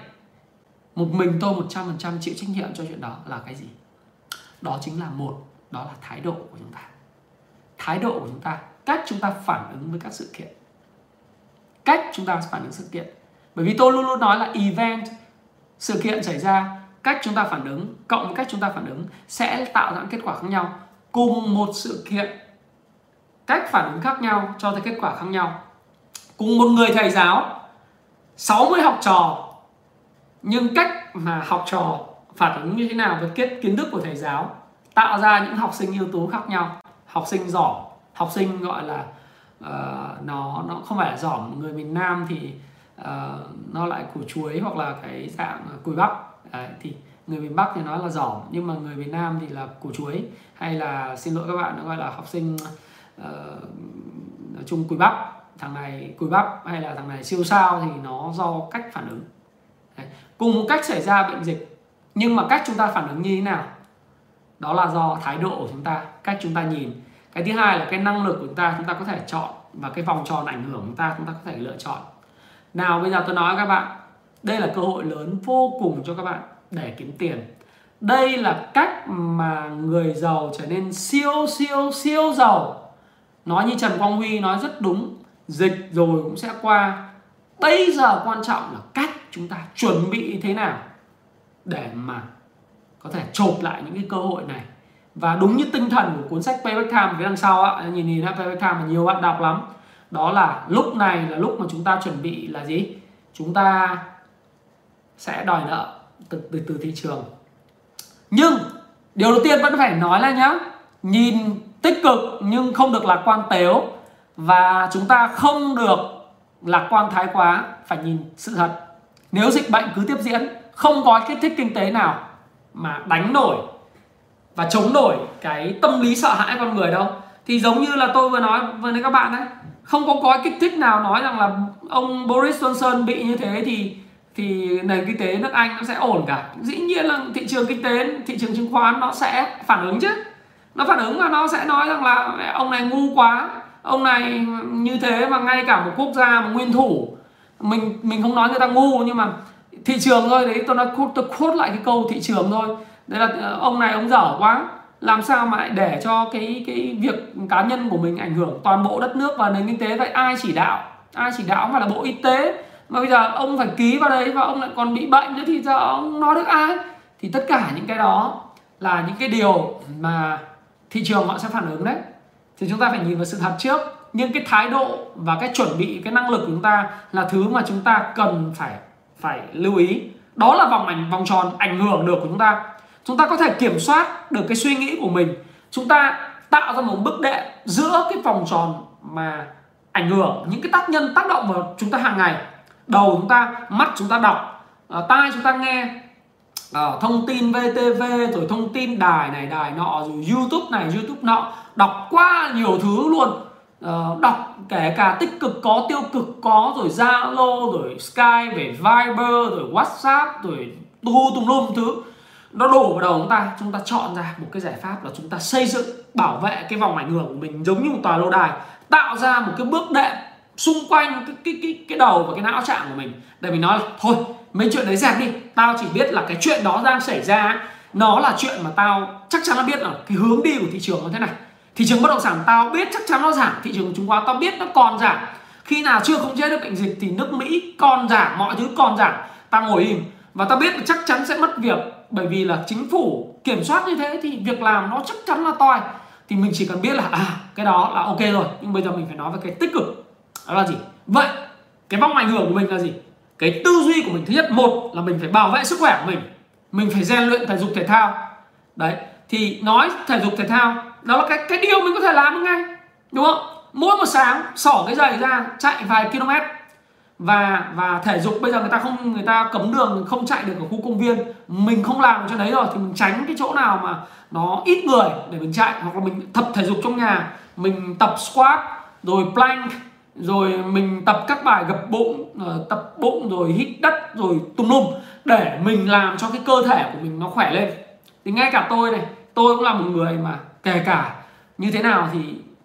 một mình tôi 100% chịu trách nhiệm cho chuyện đó là cái gì? Đó chính là một, đó là thái độ của chúng ta. Thái độ của chúng ta, cách chúng ta phản ứng với các sự kiện. Cách chúng ta phản ứng sự kiện. Bởi vì tôi luôn luôn nói là event, sự kiện xảy ra, cách chúng ta phản ứng, cộng với cách chúng ta phản ứng sẽ tạo ra kết quả khác nhau. Cùng một sự kiện, cách phản ứng khác nhau cho thấy kết quả khác nhau. Cùng một người thầy giáo 60 học trò nhưng cách mà học trò phản ứng như thế nào với kết kiến thức của thầy giáo tạo ra những học sinh ưu tú khác nhau. Học sinh giỏi học sinh gọi là uh, nó nó không phải là giỏi người miền Nam thì uh, nó lại củ chuối hoặc là cái dạng cùi bắp. Đấy, thì người miền Bắc thì nói là giỏi nhưng mà người miền Nam thì là củ chuối hay là xin lỗi các bạn nó gọi là học sinh uh, nói chung cùi bắp. Thằng này cùi bắp hay là thằng này siêu sao thì nó do cách phản ứng. Đấy cùng một cách xảy ra bệnh dịch, nhưng mà cách chúng ta phản ứng như thế nào? Đó là do thái độ của chúng ta, cách chúng ta nhìn. Cái thứ hai là cái năng lực của chúng ta chúng ta có thể chọn và cái vòng tròn ảnh hưởng của chúng ta chúng ta có thể lựa chọn. Nào, bây giờ tôi nói các bạn, đây là cơ hội lớn vô cùng cho các bạn để kiếm tiền. Đây là cách mà người giàu trở nên siêu siêu siêu giàu. Nói như trần quang huy nói rất đúng, dịch rồi cũng sẽ qua bây giờ quan trọng là cách chúng ta chuẩn bị thế nào để mà có thể chộp lại những cái cơ hội này. Và đúng như tinh thần của cuốn sách Payback Time phía đằng sau á nhìn nhìn Payback Time mà nhiều bạn đọc lắm. Đó là lúc này là lúc mà chúng ta chuẩn bị là gì? Chúng ta sẽ đòi nợ từ từ, từ thị trường. Nhưng điều đầu tiên vẫn phải nói là nhá nhìn tích cực nhưng không được lạc quan tếu. Và chúng ta không được lạc quan thái quá, phải nhìn sự thật. Nếu dịch bệnh cứ tiếp diễn, không có kích thích kinh tế nào mà đánh nổi và chống nổi cái tâm lý sợ hãi con người đâu. Thì giống như là tôi vừa nói với các bạn đấy không có có kích thích nào nói rằng là ông Boris Johnson bị như thế thì thì nền kinh tế nước Anh nó sẽ ổn cả. Dĩ nhiên là thị trường kinh tế, thị trường chứng khoán nó sẽ phản ứng chứ. Nó phản ứng và nó sẽ nói rằng là ông này ngu quá ông này như thế mà ngay cả một quốc gia mà nguyên thủ, mình mình không nói người ta ngu, nhưng mà thị trường thôi, đấy, tôi nói tôi quote lại cái câu thị trường thôi. Đấy là ờ, ông này ông dở quá. Làm sao mà lại để cho cái cái việc cá nhân của mình ảnh hưởng toàn bộ đất nước và nền kinh tế? Vậy ai chỉ đạo? Ai chỉ đạo mà là bộ y tế? Mà bây giờ ông phải ký vào đấy và ông lại còn bị bệnh nữa thì giờ ông nói được ai? Thì tất cả những cái đó là những cái điều mà thị trường họ sẽ phản ứng đấy thì chúng ta phải nhìn vào sự thật trước. Nhưng cái thái độ và cái chuẩn bị, cái năng lực của chúng ta là thứ mà chúng ta cần phải phải lưu ý. Đó là vòng ảnh, vòng tròn ảnh hưởng được của chúng ta. Chúng ta có thể kiểm soát được cái suy nghĩ của mình. Chúng ta tạo ra một bức đệm giữa cái vòng tròn mà ảnh hưởng, những cái tác nhân tác động vào chúng ta hàng ngày. Đầu chúng ta, mắt chúng ta đọc ờ, tai chúng ta nghe à, thông tin VTV rồi thông tin đài này đài nọ rồi YouTube này YouTube nọ. Đọc quá nhiều thứ luôn. À, đọc kể cả tích cực có tiêu cực có rồi Zalo rồi Skype về Viber rồi WhatsApp rồi tu tùm lum thứ. Nó đổ vào đầu chúng ta. Chúng ta chọn ra một cái giải pháp là chúng ta xây dựng bảo vệ cái vòng ảnh hưởng của mình giống như một tòa lâu đài. Tạo ra một cái bước đệm xung quanh cái cái cái cái đầu và cái não trạng của mình. Để mình nói là thôi mấy chuyện đấy dẹp đi. Tao chỉ biết là cái chuyện đó đang xảy ra nó là chuyện mà tao chắc chắn nó biết là cái hướng đi của thị trường như thế này. Thị trường bất động sản tao biết chắc chắn nó giảm. Thị trường chứng khoán tao biết nó còn giảm. Khi nào chưa khống chế được bệnh dịch thì nước mỹ còn giảm, mọi thứ còn giảm. Tao ngồi im. Và tao biết là chắc chắn sẽ mất việc. Bởi vì là chính phủ kiểm soát như thế thì việc làm nó chắc chắn là toi. Thì mình chỉ cần biết là à cái đó là ok rồi. Nhưng bây giờ mình phải nói về cái tích cực. Đó là gì? Vậy, cái vòng ảnh hưởng của mình là gì? Cái tư duy của mình, thứ nhất, một là mình phải bảo vệ sức khỏe của mình. Mình phải rèn luyện thể dục thể thao. Đấy, thì nói thể dục thể thao, đó là cái cái điều mình có thể làm ngay, đúng không? Mỗi một sáng, xỏ cái giày ra, chạy vài km. Và và thể dục, bây giờ người ta không, người ta cấm đường không chạy được ở khu công viên. Mình không làm cho đấy rồi, thì mình tránh cái chỗ nào mà nó ít người để mình chạy. Hoặc là mình tập thể dục trong nhà, mình tập squat, rồi plank rồi mình tập các bài gập bụng ờ, tập bụng rồi hít đất rồi tùm lum để mình làm cho cái cơ thể của mình nó khỏe lên. Thì ngay cả tôi này, tôi cũng là một người mà kể cả như thế nào thì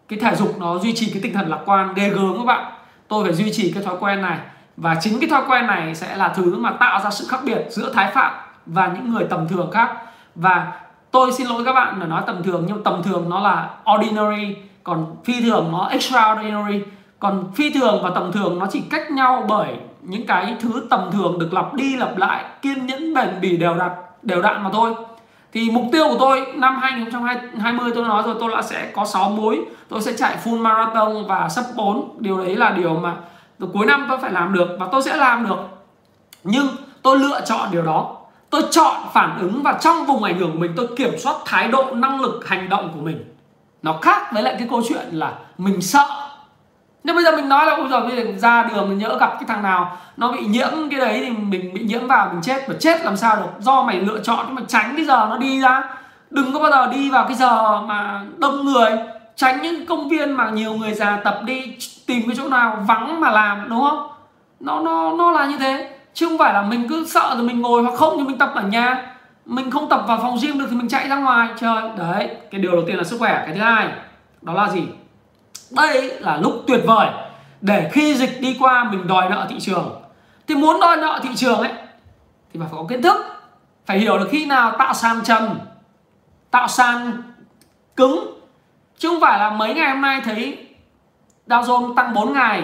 cái thể dục nó duy trì cái tinh thần lạc quan, ghê gớm các bạn. Tôi phải duy trì cái thói quen này và chính cái thói quen này sẽ là thứ mà tạo ra sự khác biệt giữa thái phạm và những người tầm thường khác. Và tôi xin lỗi các bạn là nói tầm thường, nhưng tầm thường nó là ordinary, còn phi thường nó extraordinary còn phi thường và tầm thường nó chỉ cách nhau bởi những cái thứ tầm thường được lặp đi lặp lại, kiên nhẫn, bền bỉ, đều đặn đều đặn mà thôi. Thì mục tiêu của tôi, năm 2020 tôi nói rồi, tôi đã sẽ có 6 mối tôi sẽ chạy full marathon và sub 4 điều đấy là điều mà từ cuối năm tôi phải làm được và tôi sẽ làm được. Nhưng tôi lựa chọn điều đó. Tôi chọn phản ứng và trong vùng ảnh hưởng của mình, tôi kiểm soát thái độ, năng lực, hành động của mình. Nó khác với lại cái câu chuyện là mình sợ nhưng bây giờ mình nói là ôi giờ bây giờ ra đường mình nhỡ gặp cái thằng nào nó bị nhiễm cái đấy thì mình bị nhiễm vào mình chết. Và chết làm sao được? Do mày lựa chọn mà tránh cái giờ nó đi ra. Đừng có bao giờ đi vào cái giờ mà đông người. Tránh những công viên mà nhiều người già tập đi tìm cái chỗ nào vắng mà làm, đúng không? Nó nó nó là như thế. Chứ không phải là mình cứ sợ rồi mình ngồi hoặc không thì mình tập ở nhà. Mình không tập vào phòng gym được thì mình chạy ra ngoài. Trời, đấy, cái điều đầu tiên là sức khỏe. Cái thứ hai, đó là gì? Đây là lúc tuyệt vời để khi dịch đi qua mình đòi nợ thị trường. Thì muốn đòi nợ thị trường ấy thì phải có kiến thức phải hiểu được khi nào tạo sàn trần tạo sàn cứng. Chứ không phải là mấy ngày hôm nay thấy Dow Jones tăng 4 ngày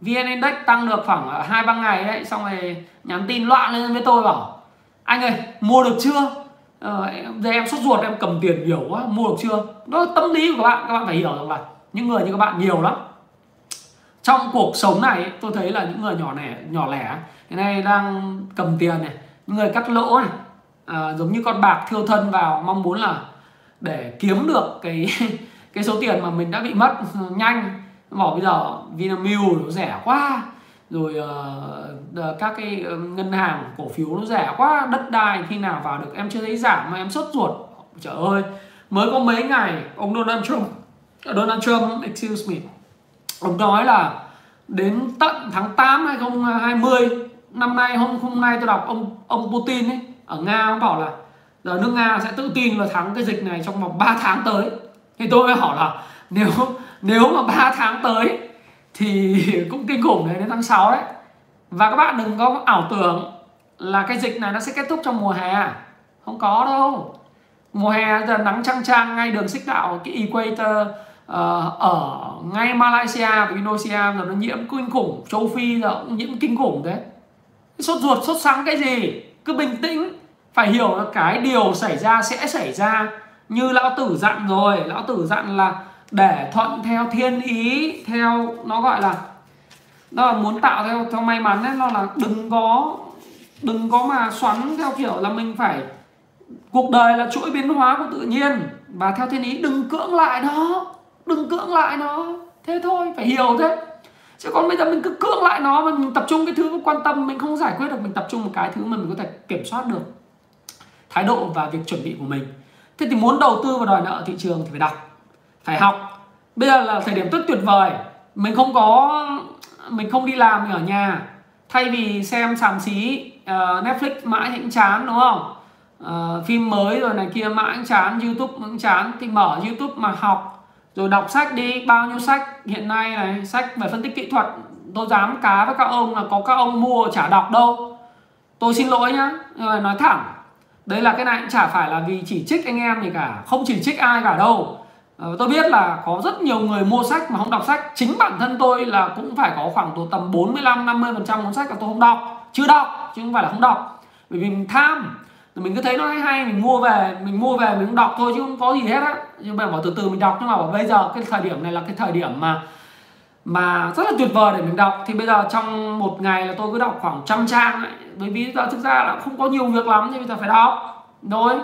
VN Index tăng được khoảng hai ba ngày đấy xong rồi nhắn tin loạn lên với tôi bảo anh ơi mua được chưa? Ờ, giờ em sốt ruột em cầm tiền nhiều quá mua được chưa? Đó tâm lý của các bạn các bạn phải hiểu rằng là những người như các bạn nhiều lắm. Trong cuộc sống này tôi thấy là những người nhỏ lẻ nhỏ lẻ hiện nay đang cầm tiền này những người cắt lỗ này à, giống như con bạc thiêu thân vào mong muốn là để kiếm được cái *laughs* cái số tiền mà mình đã bị mất *laughs* nhanh. Bỏ bây giờ Vinamilk nó rẻ quá rồi uh, các cái ờ, ngân hàng cổ phiếu nó rẻ quá đất đai khi nào vào được em chưa thấy giảm mà em sốt ruột. Trời ơi mới có mấy ngày ông Donald Trump Donald Trump, excuse me. Ông nói là đến tận tháng 8 2020 năm nay hôm hôm nay tôi đọc ông ông Putin ấy, ở Nga ông bảo là giờ nước Nga sẽ tự tin là thắng cái dịch này trong vòng 3 *laughs* tháng tới. Thì tôi mới hỏi là nếu nếu mà 3 *laughs* tháng tới thì cũng kinh khủng đấy, đến tháng 6 đấy. Và các bạn đừng có ảo tưởng là cái dịch này nó sẽ kết thúc trong mùa hè. Không có đâu. Mùa hè giờ nắng trăng trang ngay đường xích đạo, cái equator Ờ, ở ngay Malaysia và Indonesia giờ nó nhiễm kinh khủng, châu Phi giờ cũng nhiễm kinh khủng thế sốt ruột, sốt sắng cái gì? Cứ bình tĩnh. Phải hiểu là cái điều xảy ra sẽ xảy ra. Như lão tử dặn rồi, lão tử dặn là để thuận theo thiên ý, theo nó gọi là đó là muốn tạo theo theo may mắn ấy, nó là đừng có đừng có mà xoắn theo kiểu là mình phải, cuộc đời là chuỗi biến hóa của tự nhiên và theo thiên ý đừng cưỡng lại đó đừng cưỡng lại nó. Thế thôi phải hiểu thế. Chứ còn bây giờ mình cứ cưỡng lại nó mà mình tập trung cái thứ quan tâm mình không giải quyết được mình tập trung một cái thứ mà mình có thể kiểm soát được thái độ và việc chuẩn bị của mình. Thế thì muốn đầu tư và đòi nợ thị trường thì phải đọc phải học. Bây giờ là thời điểm rất tuyệt vời. Mình không có mình không đi làm mình ở nhà. Thay vì xem sàm xí uh, Netflix mãi thì cũng chán đúng không? Uh, phim mới rồi này kia mãi cũng chán YouTube cũng chán. Thì mở YouTube mà học rồi đọc sách đi, bao nhiêu sách? Hiện nay này, sách về phân tích kỹ thuật, tôi dám cá với các ông là có các ông mua chả đọc đâu. Tôi xin lỗi nhá nói thẳng đấy là cái này cũng chả phải là vì chỉ trích anh em gì cả, không chỉ trích ai cả đâu. Ờ, tôi biết là có rất nhiều người mua sách mà không đọc sách. Chính bản thân tôi là cũng phải có khoảng tầm 45 50 phần trăm cuốn sách là tôi không đọc. Chưa đọc, chứ không phải là không đọc. Bởi vì mình tham mình cứ thấy nó hay hay mình mua về mình mua về mình cũng đọc thôi chứ không có gì hết á. Nhưng mà bảo từ từ mình đọc nhưng mà bảo bây giờ cái thời điểm này là cái thời điểm mà mà rất là tuyệt vời để mình đọc. Thì bây giờ trong một ngày là tôi cứ đọc khoảng trăm trang ấy. bởi vì giờ thực ra là không có nhiều việc lắm thì bây giờ phải đọc. Rồi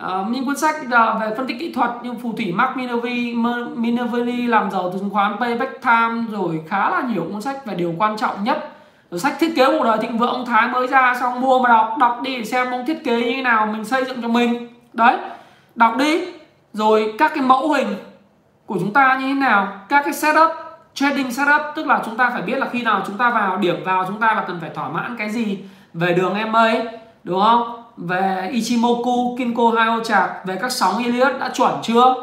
uh, những cuốn sách ờ, về phân tích kỹ thuật như phù thủy Mark Minervi, Minervi làm giàu từ chứng khoán Payback Time rồi khá là nhiều cuốn sách về điều quan trọng nhất sách thiết kế cuộc đời thịnh vượng ông Thái mới ra xong mua mà đọc đọc đi để xem ông thiết kế như thế nào mình xây dựng cho mình. Đấy đọc đi. Rồi các cái mẫu hình của chúng ta như thế nào? Các cái setup trading setup tức là chúng ta phải biết là khi nào chúng ta vào điểm vào chúng ta là cần phải thỏa mãn cái gì về đường MA đúng không? Về Ichimoku Kinko Hyo chạc về các sóng Elliott đã chuẩn chưa?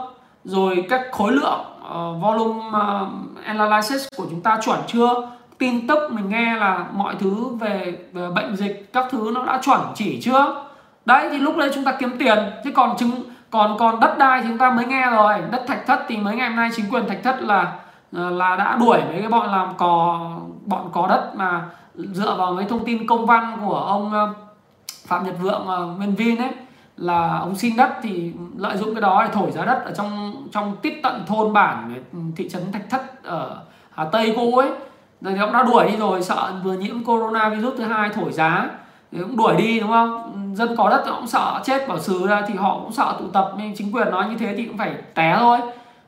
Rồi các khối lượng uh, volume uh, analysis của chúng ta chuẩn chưa? Tin tức mình nghe là mọi thứ về, về bệnh dịch các thứ nó đã chuẩn chỉ chưa? Đấy thì lúc đấy chúng ta kiếm tiền. Chứ còn chứng còn còn đất đai chúng ta mới nghe rồi. Đất thạch thất thì mấy ngày hôm nay chính quyền thạch thất là ờ, là đã đuổi mấy cái bọn làm cò bọn cò đất mà dựa vào mấy thông tin công văn của ông ờ, phạm nhật vượng ờ, nguyên vin ấy là ông xin đất thì lợi dụng cái đó để thổi giá đất ở trong trong tiếp tận thôn bản ừ, thị trấn thạch thất ở hà tây cô ấy rồi thì ông đã đuổi đi rồi sợ vừa nhiễm corona virus thứ hai thổi giá. Thì cũng đuổi đi đúng không? Dân có đất cũng sợ chết bảo xứ ra thì họ cũng sợ tụ tập nên chính quyền nói như thế thì cũng phải té thôi.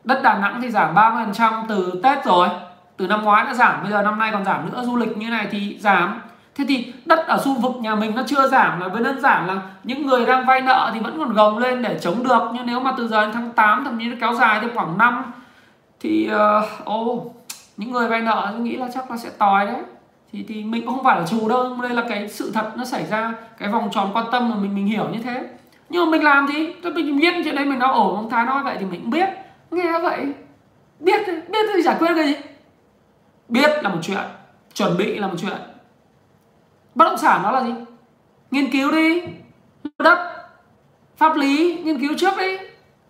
Đất Đà Nẵng thì giảm 30% từ Tết rồi từ năm ngoái đã giảm bây giờ năm nay còn giảm nữa du lịch như này thì giảm. Thế thì đất ở khu vực nhà mình nó chưa giảm là với đơn giản là những người đang vay nợ thì vẫn còn gồng lên để chống được. Nhưng nếu mà từ giờ đến tháng 8 thậm chí nó kéo dài thêm khoảng năm thì uh, oh, những người vay nợ tôi nghĩ là chắc là sẽ tòi đấy. Thì thì mình cũng không phải là chủ đâu đây là cái sự thật nó xảy ra, cái vòng tròn quan tâm mà mình mình hiểu như thế. Nhưng mà mình làm gì tôi mình biết chuyện đấy mình nó ổn ông thái nói vậy thì mình cũng biết. Nghe vậy, biết biết thì giải quyết cái gì? Biết là một chuyện, chuẩn bị là một chuyện. Bất động sản nó là gì? Nghiên cứu đi. Đất, pháp lý, nghiên cứu trước đi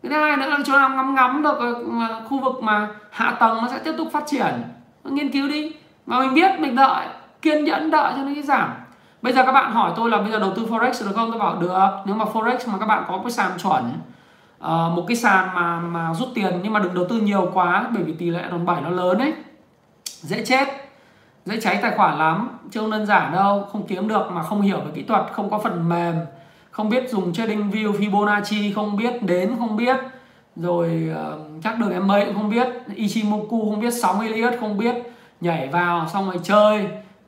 cái thứ hai nữa là chỗ nào ngắm ngắm được ờ, khu vực mà hạ tầng nó sẽ tiếp tục phát triển. Nghiên cứu đi. Mà mình biết mình đợi kiên nhẫn đợi cho nó giảm. Bây giờ các bạn hỏi tôi là bây giờ đầu tư forex được không? Tôi bảo được. Nếu mà forex mà các bạn có cái sàn chuẩn uh, một cái sàn mà mà rút tiền nhưng mà đừng đầu tư nhiều quá bởi vì tỷ lệ đòn bẩy nó lớn ấy dễ chết dễ cháy tài khoản lắm chứ không đơn giản đâu không kiếm được mà không hiểu về kỹ thuật không có phần mềm không biết dùng trading view Fibonacci không biết đến không biết. Rồi uh, chắc đường em cũng không biết. Ichimoku không biết sóng Elliott không biết. Nhảy vào xong rồi chơi.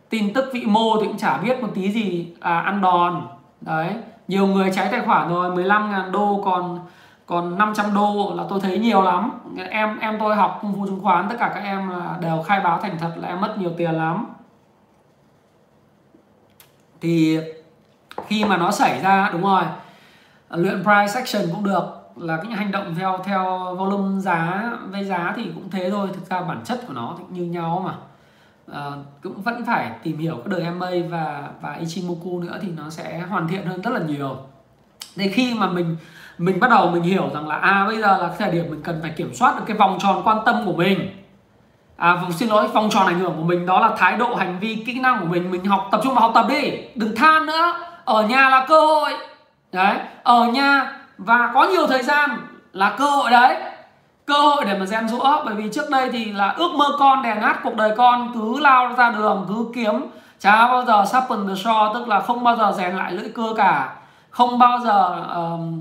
Tin tức vị mô thì cũng chả biết một tí gì à, ăn đòn. Đấy nhiều người cháy tài khoản rồi 15.000 đô còn còn 500 đô là tôi thấy nhiều lắm. Em em tôi học công phu chứng khoán tất cả các em là đều khai báo thành thật là em mất nhiều tiền lắm. Thì khi mà nó xảy ra đúng rồi. Luyện price action cũng được là cái hành động theo theo volume giá với giá thì cũng thế thôi. Thực ra bản chất của nó thì như nhau mà. À, cũng vẫn phải tìm hiểu các đời MA và và Ichimoku nữa thì nó sẽ hoàn thiện hơn rất là nhiều. Để khi mà mình mình bắt đầu mình hiểu rằng là à bây giờ là cái thời điểm mình cần phải kiểm soát được cái vòng tròn quan tâm của mình. À vâng, xin lỗi vòng tròn ảnh hưởng của mình đó là thái độ hành vi kỹ năng của mình. Mình học tập trung vào học tập đi đừng than nữa ở nhà là cơ hội. Đấy ở nhà và có nhiều thời gian là cơ hội đấy. Cơ hội để mà rèn rũa bởi vì trước đây thì là ước mơ con đè nát cuộc đời con cứ lao ra đường cứ kiếm. Chả bao giờ sharpen the shore tức là không bao giờ rèn lại lưỡi cưa cả. Không bao giờ um,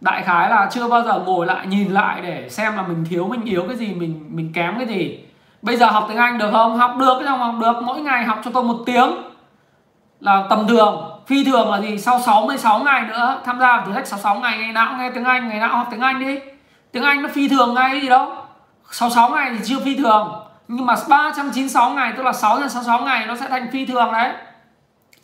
đại khái là chưa bao giờ ngồi lại nhìn lại để xem là mình thiếu mình yếu cái gì mình mình kém cái gì. Bây giờ học tiếng anh được không? Học được cái học được. Mỗi ngày học cho tôi một tiếng là tầm thường phi thường là gì? Sau 66 ngày nữa tham gia thử thách 66 ngày ngày nào cũng nghe tiếng anh ngày nào học tiếng anh đi. Tiếng anh nó phi thường ngay gì đâu. 66 ngày thì chưa phi thường nhưng mà 396 ngày tức là 6 nhân 66 ngày nó sẽ thành phi thường đấy.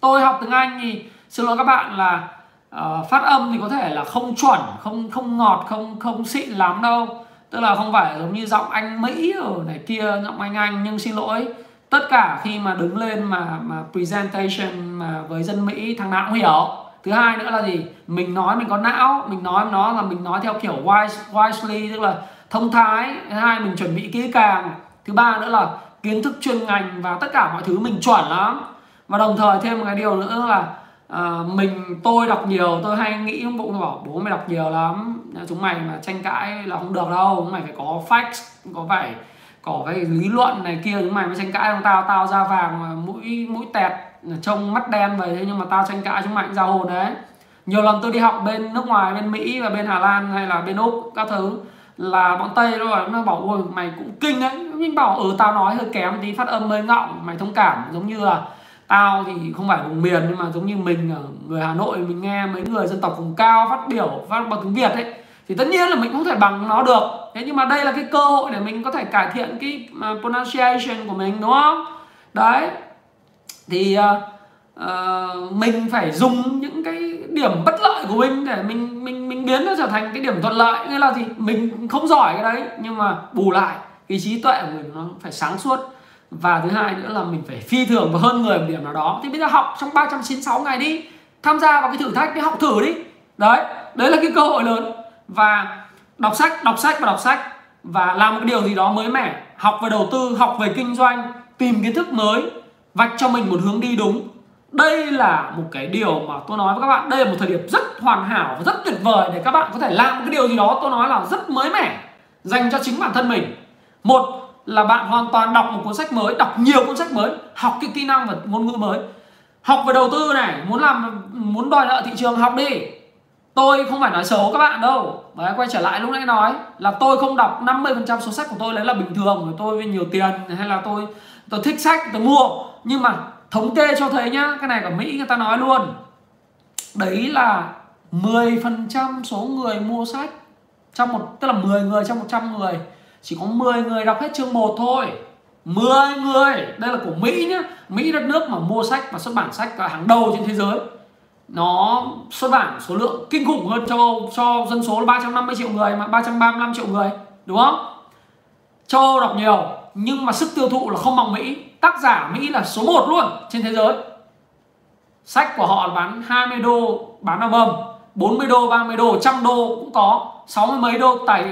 Tôi học tiếng anh thì xin lỗi các bạn là uh, phát âm thì có thể là không chuẩn không không ngọt không không xịn lắm đâu. Tức là không phải giống như giọng anh mỹ ở này kia giọng anh anh nhưng xin lỗi tất cả khi mà đứng lên mà mà presentation mà với dân mỹ thằng nào cũng hiểu. Thứ hai nữa là gì? Mình nói mình có não mình nói nó là mình nói theo kiểu wise wisely tức là thông thái. Thứ hai mình chuẩn bị kỹ càng. Thứ ba nữa là kiến thức chuyên ngành và tất cả mọi thứ mình chuẩn lắm. Và đồng thời thêm một cái điều nữa là à, mình tôi đọc nhiều tôi hay nghĩ trong bụng bảo bố mày đọc nhiều lắm chúng mày mà tranh cãi là không được đâu chúng mày phải có facts có phải có cái lý luận này kia, chúng mày mới tranh cãi ông tao tao ra vàng mũi mũi tẹt trông mắt đen vậy, thế nhưng mà tao tranh cãi chúng mày cũng ra hồn đấy. Nhiều lần tôi đi học bên nước ngoài, bên mỹ và bên hà lan hay là bên úc, các thứ, là bọn tây rồi nó bảo, ôi, mày cũng kinh đấy. Mình bảo ừ tao nói hơi kém tí, phát âm hơi ngọng, mày thông cảm, giống như là tao thì không phải vùng miền nhưng mà giống như mình người hà nội, mình nghe mấy người dân tộc vùng cao phát biểu, phát bằng tiếng việt ấy thì tất nhiên là mình không thể bằng nó được. Thế nhưng mà đây là cái cơ hội để mình có thể cải thiện cái à, pronunciation của mình đúng không? Đấy. Thì uh, uh, mình phải dùng những cái điểm bất lợi của mình để mình mình mình biến nó trở thành cái điểm thuận lợi. Nghĩa là gì? Mình không giỏi cái đấy nhưng mà bù lại cái trí tuệ của mình nó phải sáng suốt. Và thứ hai nữa là mình phải phi thường và hơn người một điểm nào đó. Thì bây giờ học trong 396 ngày đi tham gia vào cái thử thách đi học thử đi. Đấy đấy là cái cơ hội lớn và đọc sách đọc sách và đọc sách. Và làm một điều gì đó mới mẻ. Học về đầu tư, học về kinh doanh, tìm kiến thức mới, vạch cho mình một hướng đi đúng. Đây là một cái điều mà tôi nói với các bạn. Đây là một thời điểm rất hoàn hảo và rất tuyệt vời để các bạn có thể làm một cái điều gì đó tôi nói là rất mới mẻ, dành cho chính bản thân mình. Một là bạn hoàn toàn đọc một cuốn sách mới, đọc nhiều cuốn sách mới, học cái kỹ năng và ngôn ngữ mới. Học về đầu tư này, muốn làm, muốn đòi nợ thị trường, học đi tôi không phải nói xấu các bạn đâu. Đấy, quay trở lại lúc nãy nói là tôi không đọc 50% số sách của tôi đấy là bình thường. Của tôi với nhiều tiền hay là tôi tôi thích sách tôi mua. Nhưng mà thống kê cho thấy nhá cái này ở Mỹ người ta nói luôn. Đấy là 10% số người mua sách trong một tức là 10 người trong 100 người. Chỉ có 10 người đọc hết chương 1 thôi. 10 người. Đây là của Mỹ nhá. Mỹ đất nước mà mua sách và xuất bản sách là hàng đầu trên thế giới nó xuất bản số lượng kinh khủng hơn châu Âu cho dân số là 350 triệu người mà 335 triệu người đúng không? Châu Âu đọc nhiều nhưng mà sức tiêu thụ là không bằng Mỹ. Tác giả Mỹ là số 1 luôn trên thế giới. Sách của họ bán 20 đô bán album 40 đô 30 đô 100 đô cũng có 60 mấy đô tài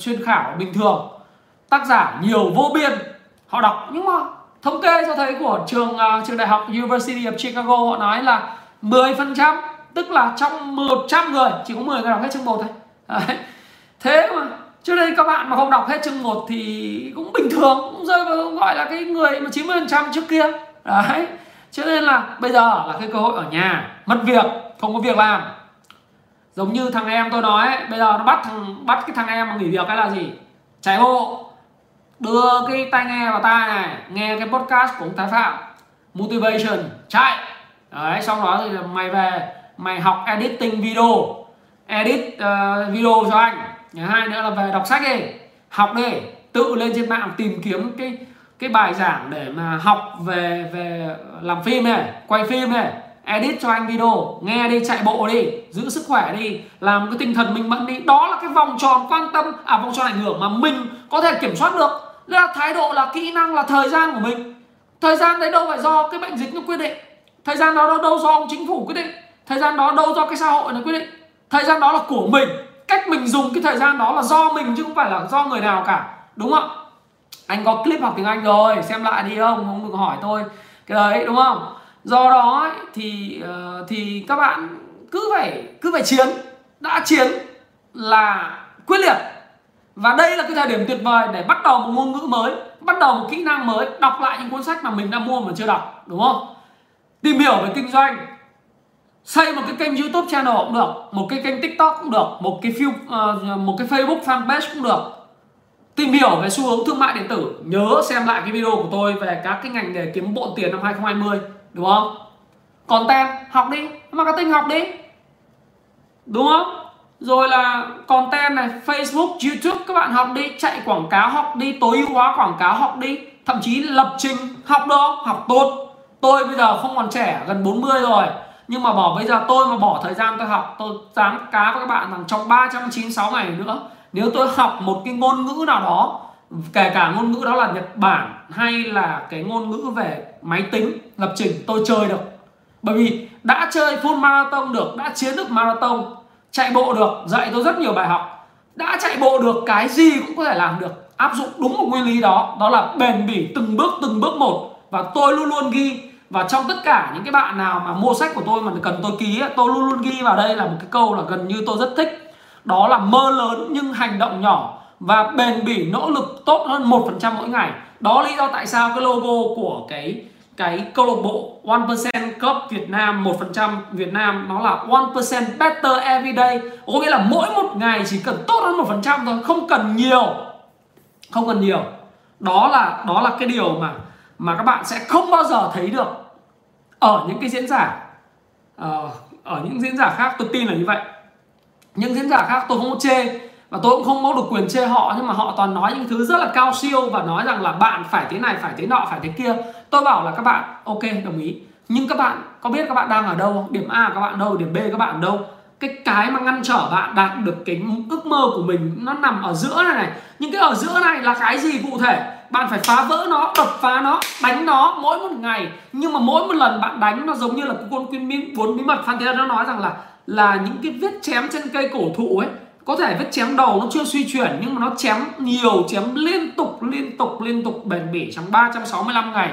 chuyên khảo bình thường. Tác giả nhiều vô biên họ đọc. Nhưng mà thống kê cho thấy của trường uh, trường đại học University of Chicago họ nói là 10% tức là trong 100 người chỉ có 10 người đọc hết chương 1 thôi. Đấy. thế mà trước đây các bạn mà không đọc hết chương 1 thì cũng bình thường cũng rơi vào gọi là cái người mà 90% trước kia. Đấy. Cho nên là bây giờ là cái cơ hội ở nhà mất việc không có việc làm. Giống như thằng em tôi nói ấy, bây giờ nó bắt thằng bắt cái thằng em mà nghỉ việc cái là gì? Chạy hộ đưa cái tai nghe vào tai này nghe cái podcast của ông thái phạm. Motivation chạy đấy sau đó thì mày về mày học editing video. Edit uh, video cho anh. Thứ hai nữa là về đọc sách đi. Học đi. Tự lên trên mạng tìm kiếm cái cái bài giảng để mà học về về làm phim này quay phim này. Edit cho anh video. Nghe đi chạy bộ đi. Giữ sức khỏe đi. Làm cái tinh thần mình mẫn đi. Đó là cái vòng tròn quan tâm à vòng tròn ảnh hưởng mà mình có thể kiểm soát được. Là thái độ là kỹ năng là thời gian của mình. Thời gian đấy đâu phải do cái bệnh dịch nó quyết định thời gian đó đâu do ông chính phủ quyết định. Thời gian đó đâu do cái xã hội nó quyết định. Thời gian đó là của mình. Cách mình dùng cái thời gian đó là do mình chứ không phải là do người nào cả. Đúng không? Anh có clip học tiếng anh rồi xem lại đi không? Không được hỏi tôi cái đấy đúng không? Do đó ấy, thì ờ, thì các bạn cứ phải cứ phải chiến. Đã chiến là quyết liệt. Và đây là cái thời điểm tuyệt vời để bắt đầu một ngôn ngữ mới bắt đầu một kỹ năng mới đọc lại những cuốn sách mà mình đã mua mà chưa đọc đúng không? Tìm hiểu về kinh doanh xây một cái kênh youtube channel cũng được một cái kênh tiktok cũng được một cái phiêu uh, ờ, một cái facebook fanpage cũng được. Tìm hiểu về xu hướng thương mại điện tử nhớ xem lại cái video của tôi về các cái ngành nghề kiếm bộn tiền năm 2020 đúng không? Content học đi marketing học đi đúng không? Rồi là content này Facebook YouTube các bạn học đi chạy quảng cáo học đi tối ưu hóa quảng cáo học đi thậm chí lập trình học đó, học tốt tôi bây giờ không còn trẻ, gần 40 rồi. Nhưng mà bỏ bây giờ tôi mà bỏ thời gian tôi học, tôi dám cá với các bạn rằng trong 396 ngày nữa, nếu tôi học một cái ngôn ngữ nào đó, kể cả ngôn ngữ đó là Nhật Bản hay là cái ngôn ngữ về máy tính, lập trình, tôi chơi được. Bởi vì đã chơi full marathon được, đã chiến được marathon, chạy bộ được, dạy tôi rất nhiều bài học. Đã chạy bộ được, cái gì cũng có thể làm được. Áp dụng đúng một nguyên lý đó đó là bền bỉ từng bước từng bước một. Và tôi luôn luôn ghi và trong tất cả những cái bạn nào mà mua sách của tôi mà cần tôi ký tôi luôn luôn ghi vào đây là một cái câu là gần như tôi rất thích. Đó là mơ lớn nhưng hành động nhỏ và bền bỉ, nỗ lực tốt hơn một phần trăm mỗi ngày. Đó lý do tại sao cái logo của cái cái câu lạc bộ one percent Club Việt Nam 1% Việt Nam nó là one percent better every day. Có nghĩa là mỗi một ngày chỉ cần tốt hơn một phần trăm thôi, không cần nhiều, không cần nhiều. Đó là đó là cái điều mà mà các bạn sẽ không bao giờ thấy được ở những cái diễn giả ờ, ở những diễn giả khác. Tôi tin là như vậy. Những diễn giả khác tôi không có chê và tôi cũng không có được quyền chê họ, nhưng mà họ toàn nói những thứ rất là cao siêu và nói rằng là bạn phải thế này, phải thế nọ, phải thế kia. Tôi bảo là các bạn, ok, đồng ý. Nhưng các bạn có biết các bạn đang ở đâu không? Điểm a các bạn đâu? Điểm b các bạn đâu? Cái cái mà ngăn trở bạn đạt được cái ước mơ của mình nó nằm ở giữa này này. Nhưng cái ở giữa này là cái gì cụ thể? Bạn phải phá vỡ nó, đập phá nó, đánh nó mỗi một ngày. Nhưng mà mỗi một lần bạn đánh, nó giống như là con quyên bí cuốn bí mật. Phan thế nó nói rằng là là những cái vết chém trên cây cổ thụ ấy, có thể vết chém đầu nó chưa suy chuyển, nhưng mà nó chém nhiều, chém liên tục liên tục liên tục, bền bỉ trong 365 ngày.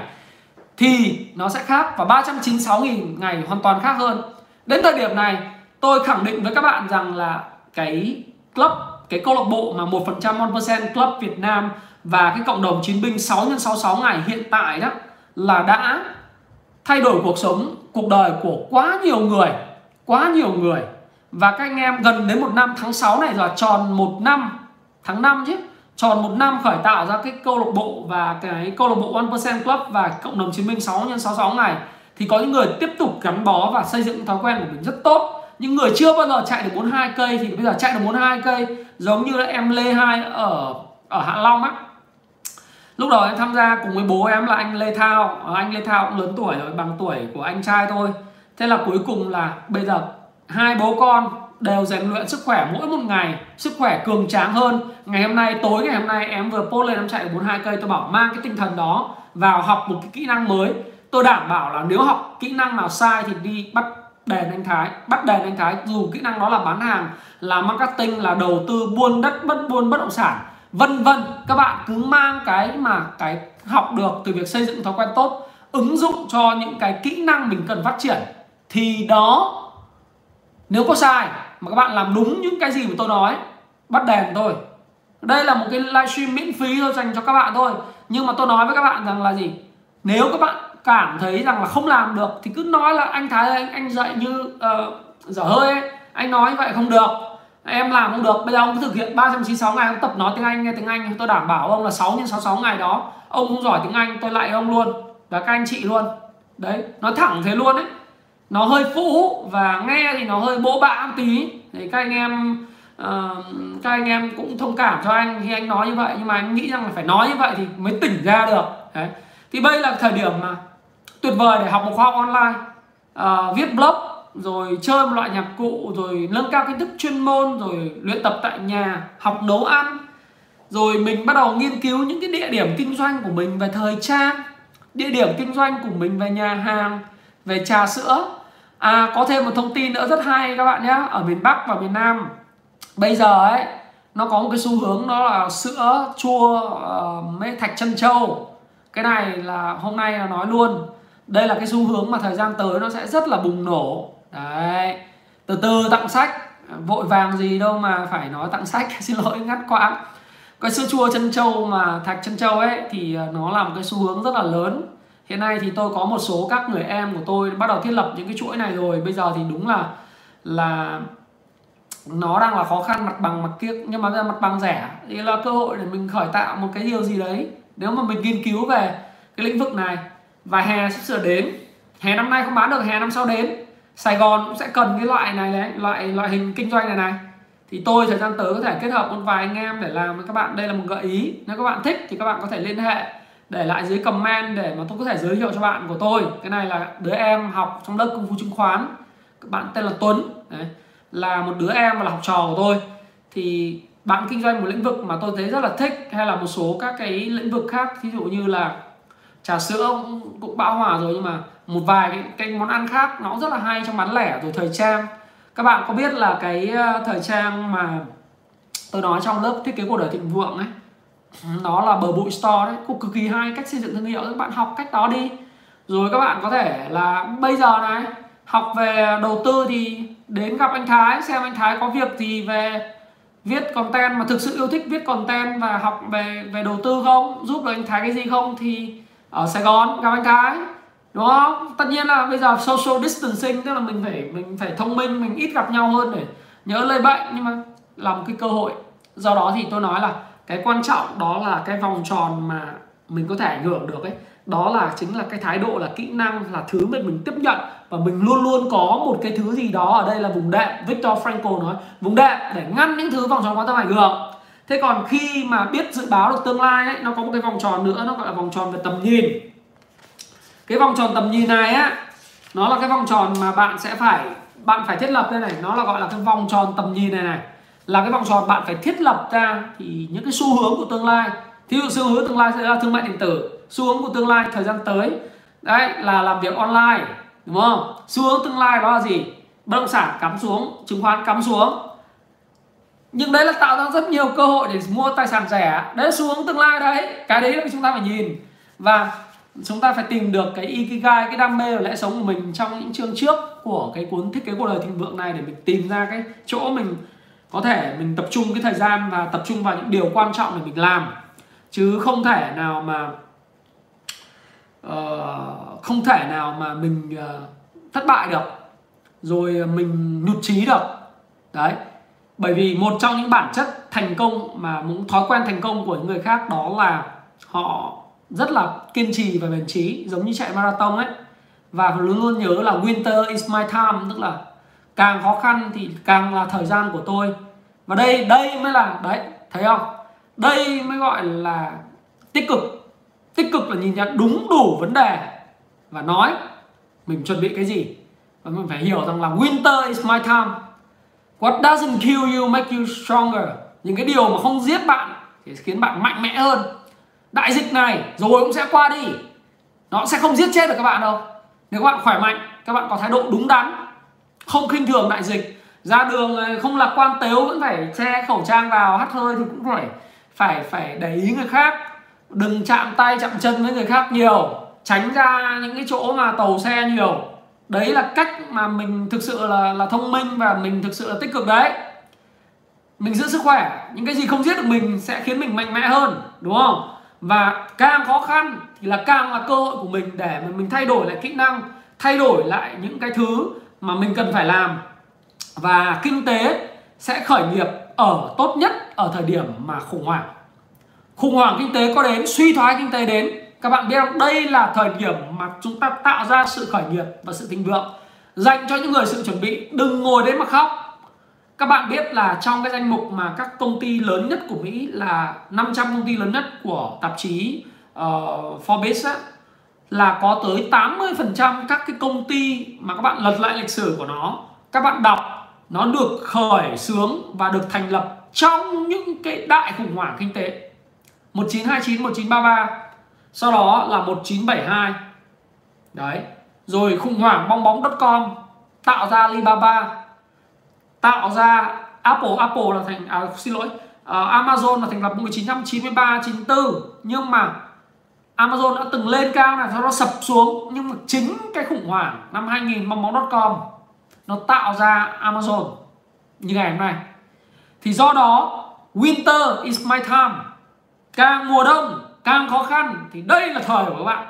Thì nó sẽ khác và 396.000 ngày hoàn toàn khác hơn. Đến thời điểm này, tôi khẳng định với các bạn rằng là cái club, cái câu lạc bộ mà 1% 1% club Việt Nam và cái cộng đồng chiến binh 6 x 66 ngày hiện tại đó là đã thay đổi cuộc sống, cuộc đời của quá nhiều người, quá nhiều người. Và các anh em gần đến một năm tháng 6 này là tròn một năm, tháng 5 chứ, tròn một năm khởi tạo ra cái câu lạc bộ và cái câu lạc bộ one percent Club và cộng đồng chiến binh 6 x 66 ngày thì có những người tiếp tục gắn bó và xây dựng thói quen của mình rất tốt. Những người chưa bao giờ chạy được 42 cây thì bây giờ chạy được 42 cây, giống như là em Lê Hai ở ở Hạ Long á lúc đầu em tham gia cùng với bố em là anh Lê Thao. Ờ, anh Lê Thao cũng lớn tuổi rồi, bằng tuổi của anh trai thôi. thế là cuối cùng là bây giờ hai bố con đều rèn luyện sức khỏe mỗi một ngày, sức khỏe cường tráng hơn. Ngày hôm nay, tối ngày hôm nay em vừa post lên em chạy 42 cây, tôi bảo mang cái tinh thần đó vào học một cái kỹ năng mới. Tôi đảm bảo là nếu học kỹ năng nào sai thì đi bắt đền anh Thái. Bắt đền anh Thái dù kỹ năng đó là bán hàng, là marketing, là đầu tư buôn đất, bất buôn bất động sản vân vân các bạn cứ mang cái mà cái học được từ việc xây dựng thói quen tốt ứng dụng cho những cái kỹ năng mình cần phát triển thì đó nếu có sai mà các bạn làm đúng những cái gì mà tôi nói bắt đèn thôi. Đây là một cái livestream miễn phí thôi dành cho các bạn thôi. Nhưng mà tôi nói với các bạn rằng là gì? Nếu các bạn cảm thấy rằng là không làm được thì cứ nói là anh thái anh anh dạy như uh, dở hơi ấy. anh nói vậy không được em làm không được bây giờ ông cứ thực hiện 396 ngày ông tập nói tiếng Anh nghe tiếng Anh. Tôi đảm bảo ông là 6 nhân 66 ngày đó ông không giỏi tiếng Anh tôi lại ông luôn. Và các anh chị luôn. Đấy nói thẳng thế luôn đấy nó hơi phũ và nghe thì nó hơi bỗ bã một tí. Thì các anh em uh, các anh em cũng thông cảm cho anh khi anh nói như vậy. Nhưng mà anh nghĩ rằng là phải nói như vậy thì mới tỉnh ra được. Đấy. Thì bây là thời điểm mà tuyệt vời để học một khóa học online. Uh, viết blog rồi chơi một loại nhạc cụ rồi nâng cao kiến thức chuyên môn rồi luyện tập tại nhà học nấu ăn. Rồi mình bắt đầu nghiên cứu những cái địa điểm kinh doanh của mình về thời trang địa điểm kinh doanh của mình về nhà hàng về trà sữa. À có thêm một thông tin nữa rất hay các bạn nhé ở miền bắc và miền nam. Bây giờ ấy nó có một cái xu hướng đó là sữa chua uh, mấy thạch chân trâu cái này là hôm nay là nói luôn. Đây là cái xu hướng mà thời gian tới nó sẽ rất là bùng nổ đấy. Từ từ, tặng sách. Vội vàng gì đâu mà phải nói tặng sách. *laughs* Xin lỗi, ngắt quãng. Cái sữa chua chân trâu mà thạch chân trâu ấy, thì ờ, nó là một cái xu hướng rất là lớn. Hiện nay thì tôi có một số các người em của tôi bắt đầu thiết lập những cái chuỗi này rồi. Bây giờ thì đúng là là nó đang là khó khăn, mặt bằng, mặt kia nhưng mà mặt bằng rẻ. Thì là cơ hội để mình khởi tạo một cái điều gì đấy. Nếu mà mình nghiên cứu về cái lĩnh vực này và hè sắp sửa đến, hè năm nay không bán được, hè năm sau đến. Sài Gòn cũng sẽ cần cái loại này đấy, loại loại hình kinh doanh này này. Thì tôi thời gian tới có thể kết hợp một vài anh em để làm với các bạn. Đây là một gợi ý. Nếu các bạn thích thì các bạn có thể liên hệ để lại dưới comment để mà tôi có thể giới thiệu cho bạn của tôi. Cái này là đứa em học trong lớp công phu chứng khoán. Các bạn tên là Tuấn. Đấy, là một đứa em là học trò của tôi. Thì bạn kinh doanh một lĩnh vực mà tôi thấy rất là thích hay là một số các cái lĩnh vực khác ví dụ như là trà sữa cũng, cũng bão hòa rồi nhưng mà một vài cái, cái món ăn khác nó rất là hay trong bán lẻ rồi thời trang. Các bạn có biết là cái ờ, thời trang mà tôi nói trong lớp thiết kế cuộc đời thịnh vượng ấy ừ, nó là bờ bụi store đấy cũng cực kỳ hay cách xây dựng thương hiệu các bạn học cách đó đi. Rồi các bạn có thể là bây giờ này học về đầu tư thì đến gặp anh Thái xem anh Thái có việc gì về viết content mà thực sự yêu thích viết content và học về về đầu tư không giúp được anh Thái cái gì không thì ở Sài Gòn gặp anh Thái đúng không? Tất nhiên là bây giờ social distancing, tức là mình phải mình phải thông minh, mình ít gặp nhau hơn để nhớ lây bệnh, nhưng mà là một cái cơ hội. Do đó thì tôi nói là cái quan trọng đó là cái vòng tròn mà mình có thể ảnh hưởng được ấy. Đó là chính là cái thái độ, là kỹ năng, là thứ mà mình tiếp nhận và mình luôn luôn có một cái thứ gì đó ở đây là vùng đệm. Victor Frankl nói, vùng đệm để ngăn những thứ vòng tròn quan tâm ảnh hưởng thế còn khi mà biết dự báo được tương lai ấy, nó có một cái vòng tròn nữa, nó gọi là vòng tròn về tầm nhìn. Cái vòng tròn tầm nhìn này á, nó là cái vòng tròn mà bạn sẽ phải, bạn phải thiết lập đây này, nó là gọi là cái vòng tròn tầm nhìn này này. Là cái vòng tròn bạn phải thiết lập ra thì những cái xu hướng của tương lai. Thí dụ xu hướng tương lai sẽ là thương mại điện tử, xu hướng của tương lai thời gian tới, đấy, là làm việc online, đúng không? Xu hướng tương lai đó là gì? Bất động sản cắm xuống, chứng khoán cắm xuống nhưng đấy là tạo ra rất nhiều cơ hội để mua tài sản rẻ. Đấy là xu hướng tương lai đấy. Cái đấy là chúng ta phải nhìn. Và chúng ta phải tìm được cái ikigai cái đam mê và lẽ sống của mình trong những chương trước của cái cuốn thiết kế cuộc đời thịnh vượng này để mình tìm ra cái chỗ mình có thể mình tập trung cái thời gian và tập trung vào những điều quan trọng để mình làm. Chứ không thể nào mà uh, không thể nào mà mình uh, thất bại được. Rồi mình nhụt chí được. Đấy bởi vì một trong những bản chất thành công mà những thói quen thành công của những người khác đó là họ rất là kiên trì và bền trí, giống như chạy marathon ấy. Và luôn luôn nhớ là winter is my time, tức là càng khó khăn thì càng là thời gian của tôi. Và đây đây mới là, đấy, thấy không? Đây mới gọi là tích cực. Tích cực là nhìn nhận đúng đủ vấn đề và nói mình chuẩn bị cái gì. Và mình phải hiểu rằng là winter is my time what doesn't kill you make you stronger. Những cái điều mà không giết bạn thì khiến bạn mạnh mẽ hơn. Đại dịch này rồi cũng sẽ qua đi. Nó sẽ không giết chết được các bạn đâu. Nếu các bạn khỏe mạnh, các bạn có thái độ đúng đắn, không khinh thường đại dịch, ra đường ờ, không lạc quan tếu, vẫn phải che khẩu trang vào hắt hơi thì cũng phải phải phải để ý người khác. Đừng chạm tay, chạm chân với người khác nhiều. Tránh ra những cái chỗ mà tàu xe nhiều đấy là cách mà mình thực sự là là thông minh và mình thực sự là tích cực đấy. Mình giữ sức khỏe, những cái gì không giết được mình sẽ khiến mình mạnh mẽ hơn, đúng không? Và càng khó khăn thì là càng là cơ hội của mình để mà mình thay đổi lại kỹ năng, thay đổi lại những cái thứ mà mình cần phải làm. Và kinh tế sẽ khởi nghiệp ở tốt nhất ở thời điểm mà khủng hoảng. Khủng hoảng kinh tế có đến, suy thoái kinh tế đến các bạn biết không? Đây là thời điểm mà chúng ta tạo ra sự khởi nghiệp và sự thịnh vượng. Dành cho những người sự chuẩn bị đừng ngồi đấy mà khóc. Các bạn biết là trong cái danh mục mà các công ty lớn nhất của Mỹ là 500 công ty lớn nhất của tạp chí uh, Forbes á, là có tới 80% các cái công ty mà các bạn lật lại lịch sử của nó. Các bạn đọc nó được khởi xướng và được thành lập trong những cái đại khủng hoảng kinh tế. 1929 1933 sau đó là 1972 đấy. Rồi khủng hoảng bong bóng com. Tạo ra Alibaba. Tạo ra Apple. Apple là thành à, xin lỗi uh, Amazon là thành lập 1993 94 nhưng mà Amazon đã từng lên cao này sau đó sập xuống. Nhưng mà chính cái khủng hoảng năm 2000 bong bóng com nó tạo ra Amazon như ngày hôm nay. Thì do đó winter is my time. Càng mùa đông càng khó khăn thì đây là thời của các bạn.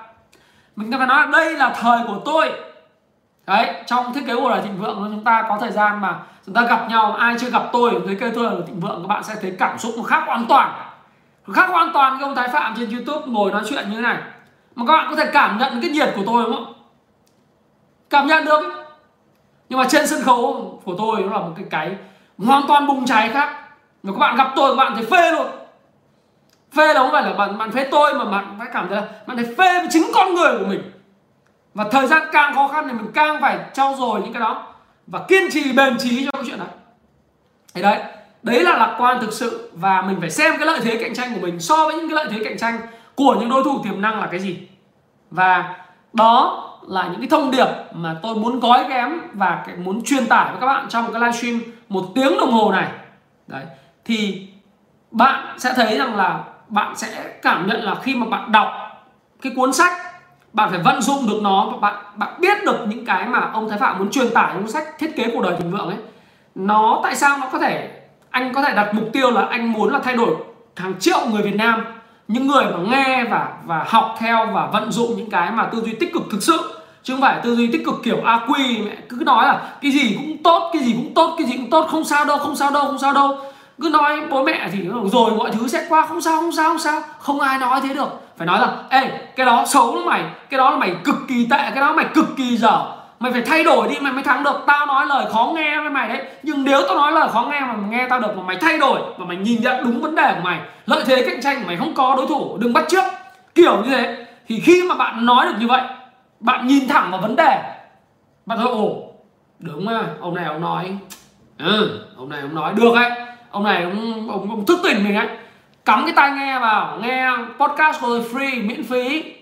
Mình phải nói đây là thời của tôi. Đấy, trong thiết kế của đời thịnh vượng, chúng ta có thời gian mà chúng ta gặp nhau. Ai chưa gặp tôi thấy cây tôi là thịnh vượng, các bạn sẽ thấy cảm xúc nó khác hoàn toàn. Khác hoàn toàn cái ông thái phạm trên youtube ngồi nói chuyện như thế này. Mà các bạn có thể cảm nhận cái nhiệt của tôi đúng không? Cảm nhận được. Nhưng mà trên sân khấu của tôi nó là một cái cái hoàn toàn bùng cháy khác. Mà các bạn gặp tôi, các bạn thấy phê luôn phê là không phải là bạn bạn phê tôi mà bạn phải cảm thấy là bạn phải phê với chính con người của mình. Và thời gian càng khó khăn thì mình càng phải trau dồi những cái đó và kiên trì, bền trí cho cái chuyện đó thì đấy đấy là lạc quan thực sự và mình phải xem cái lợi thế cạnh tranh của mình so với những cái lợi thế cạnh tranh của những đối thủ tiềm năng là cái gì. Và đó là những cái thông điệp mà tôi muốn gói ghém và cái muốn truyền tải với các bạn trong cái livestream một tiếng đồng hồ này. Đấy, thì bạn sẽ thấy rằng là bạn sẽ cảm nhận là khi mà bạn đọc cái cuốn sách, bạn phải vận dụng được nó và bạn bạn biết được những cái mà ông Thái Phạm muốn truyền tải trong sách thiết kế cuộc đời thịnh vượng ấy. Nó tại sao nó có thể, anh có thể đặt mục tiêu là anh muốn là thay đổi hàng triệu người Việt Nam, những người mà nghe và và học theo và vận dụng những cái mà tư duy tích cực thực sự, chứ không phải tư duy tích cực kiểu a quy, mẹ cứ nói là cái gì cũng tốt, cái gì cũng tốt, cái gì cũng tốt, không sao đâu, không sao đâu, không sao đâu cứ nói bố mẹ thì rồi mọi thứ sẽ qua, không sao không sao không sao. Không ai nói thế được. Phải nói là, ê, cái đó xấu lắm mày. Cái đó là mày cực kỳ tệ. Cái đó mày cực kỳ dở. Mày phải thay đổi đi, mày mới thắng được. Tao nói lời khó nghe với mày đấy. Nhưng nếu tao nói lời khó nghe mà mày nghe tao được mà mày thay đổi và mày nhìn nhận đúng vấn đề của mày, lợi thế cạnh tranh của mày không có, đối thủ đừng bắt trước. Kiểu như thế. Thì khi mà bạn nói được như vậy, bạn nhìn thẳng vào vấn đề. Bạn nói, ồ, đúng mà ông này ông nói. Ừ ông này ông nói, được ấy ông này ông, ông, ông thức tỉnh mình ấy. Cắm cái tai nghe vào nghe podcast của tôi free miễn phí.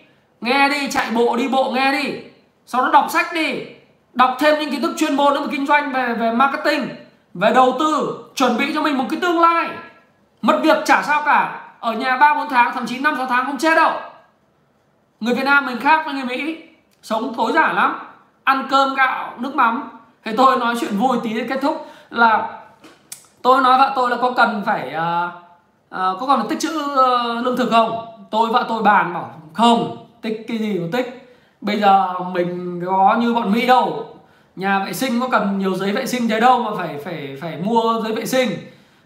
Nghe đi chạy bộ đi bộ nghe đi. Sau đó đọc sách đi. Đọc thêm những kiến thức chuyên môn nữa về kinh doanh về về marketing về đầu tư chuẩn bị cho mình một cái tương lai. Mất việc chả sao cả. Ở nhà ba bốn tháng thậm chí năm sáu tháng không chết đâu. Người Việt Nam mình khác với người Mỹ. Sống tối giản lắm. Ăn cơm gạo nước mắm. Thì tôi nói chuyện vui tí để kết thúc là tôi nói vợ tôi là có cần phải uh, uh, có cần phải tích trữ uh, ờ, lương thực không? Tôi vợ tôi bàn bảo không tích cái gì mà tích. Bây giờ mình có như bọn mỹ đâu. Nhà vệ sinh có cần nhiều giấy vệ sinh thế đâu mà phải phải phải mua giấy vệ sinh.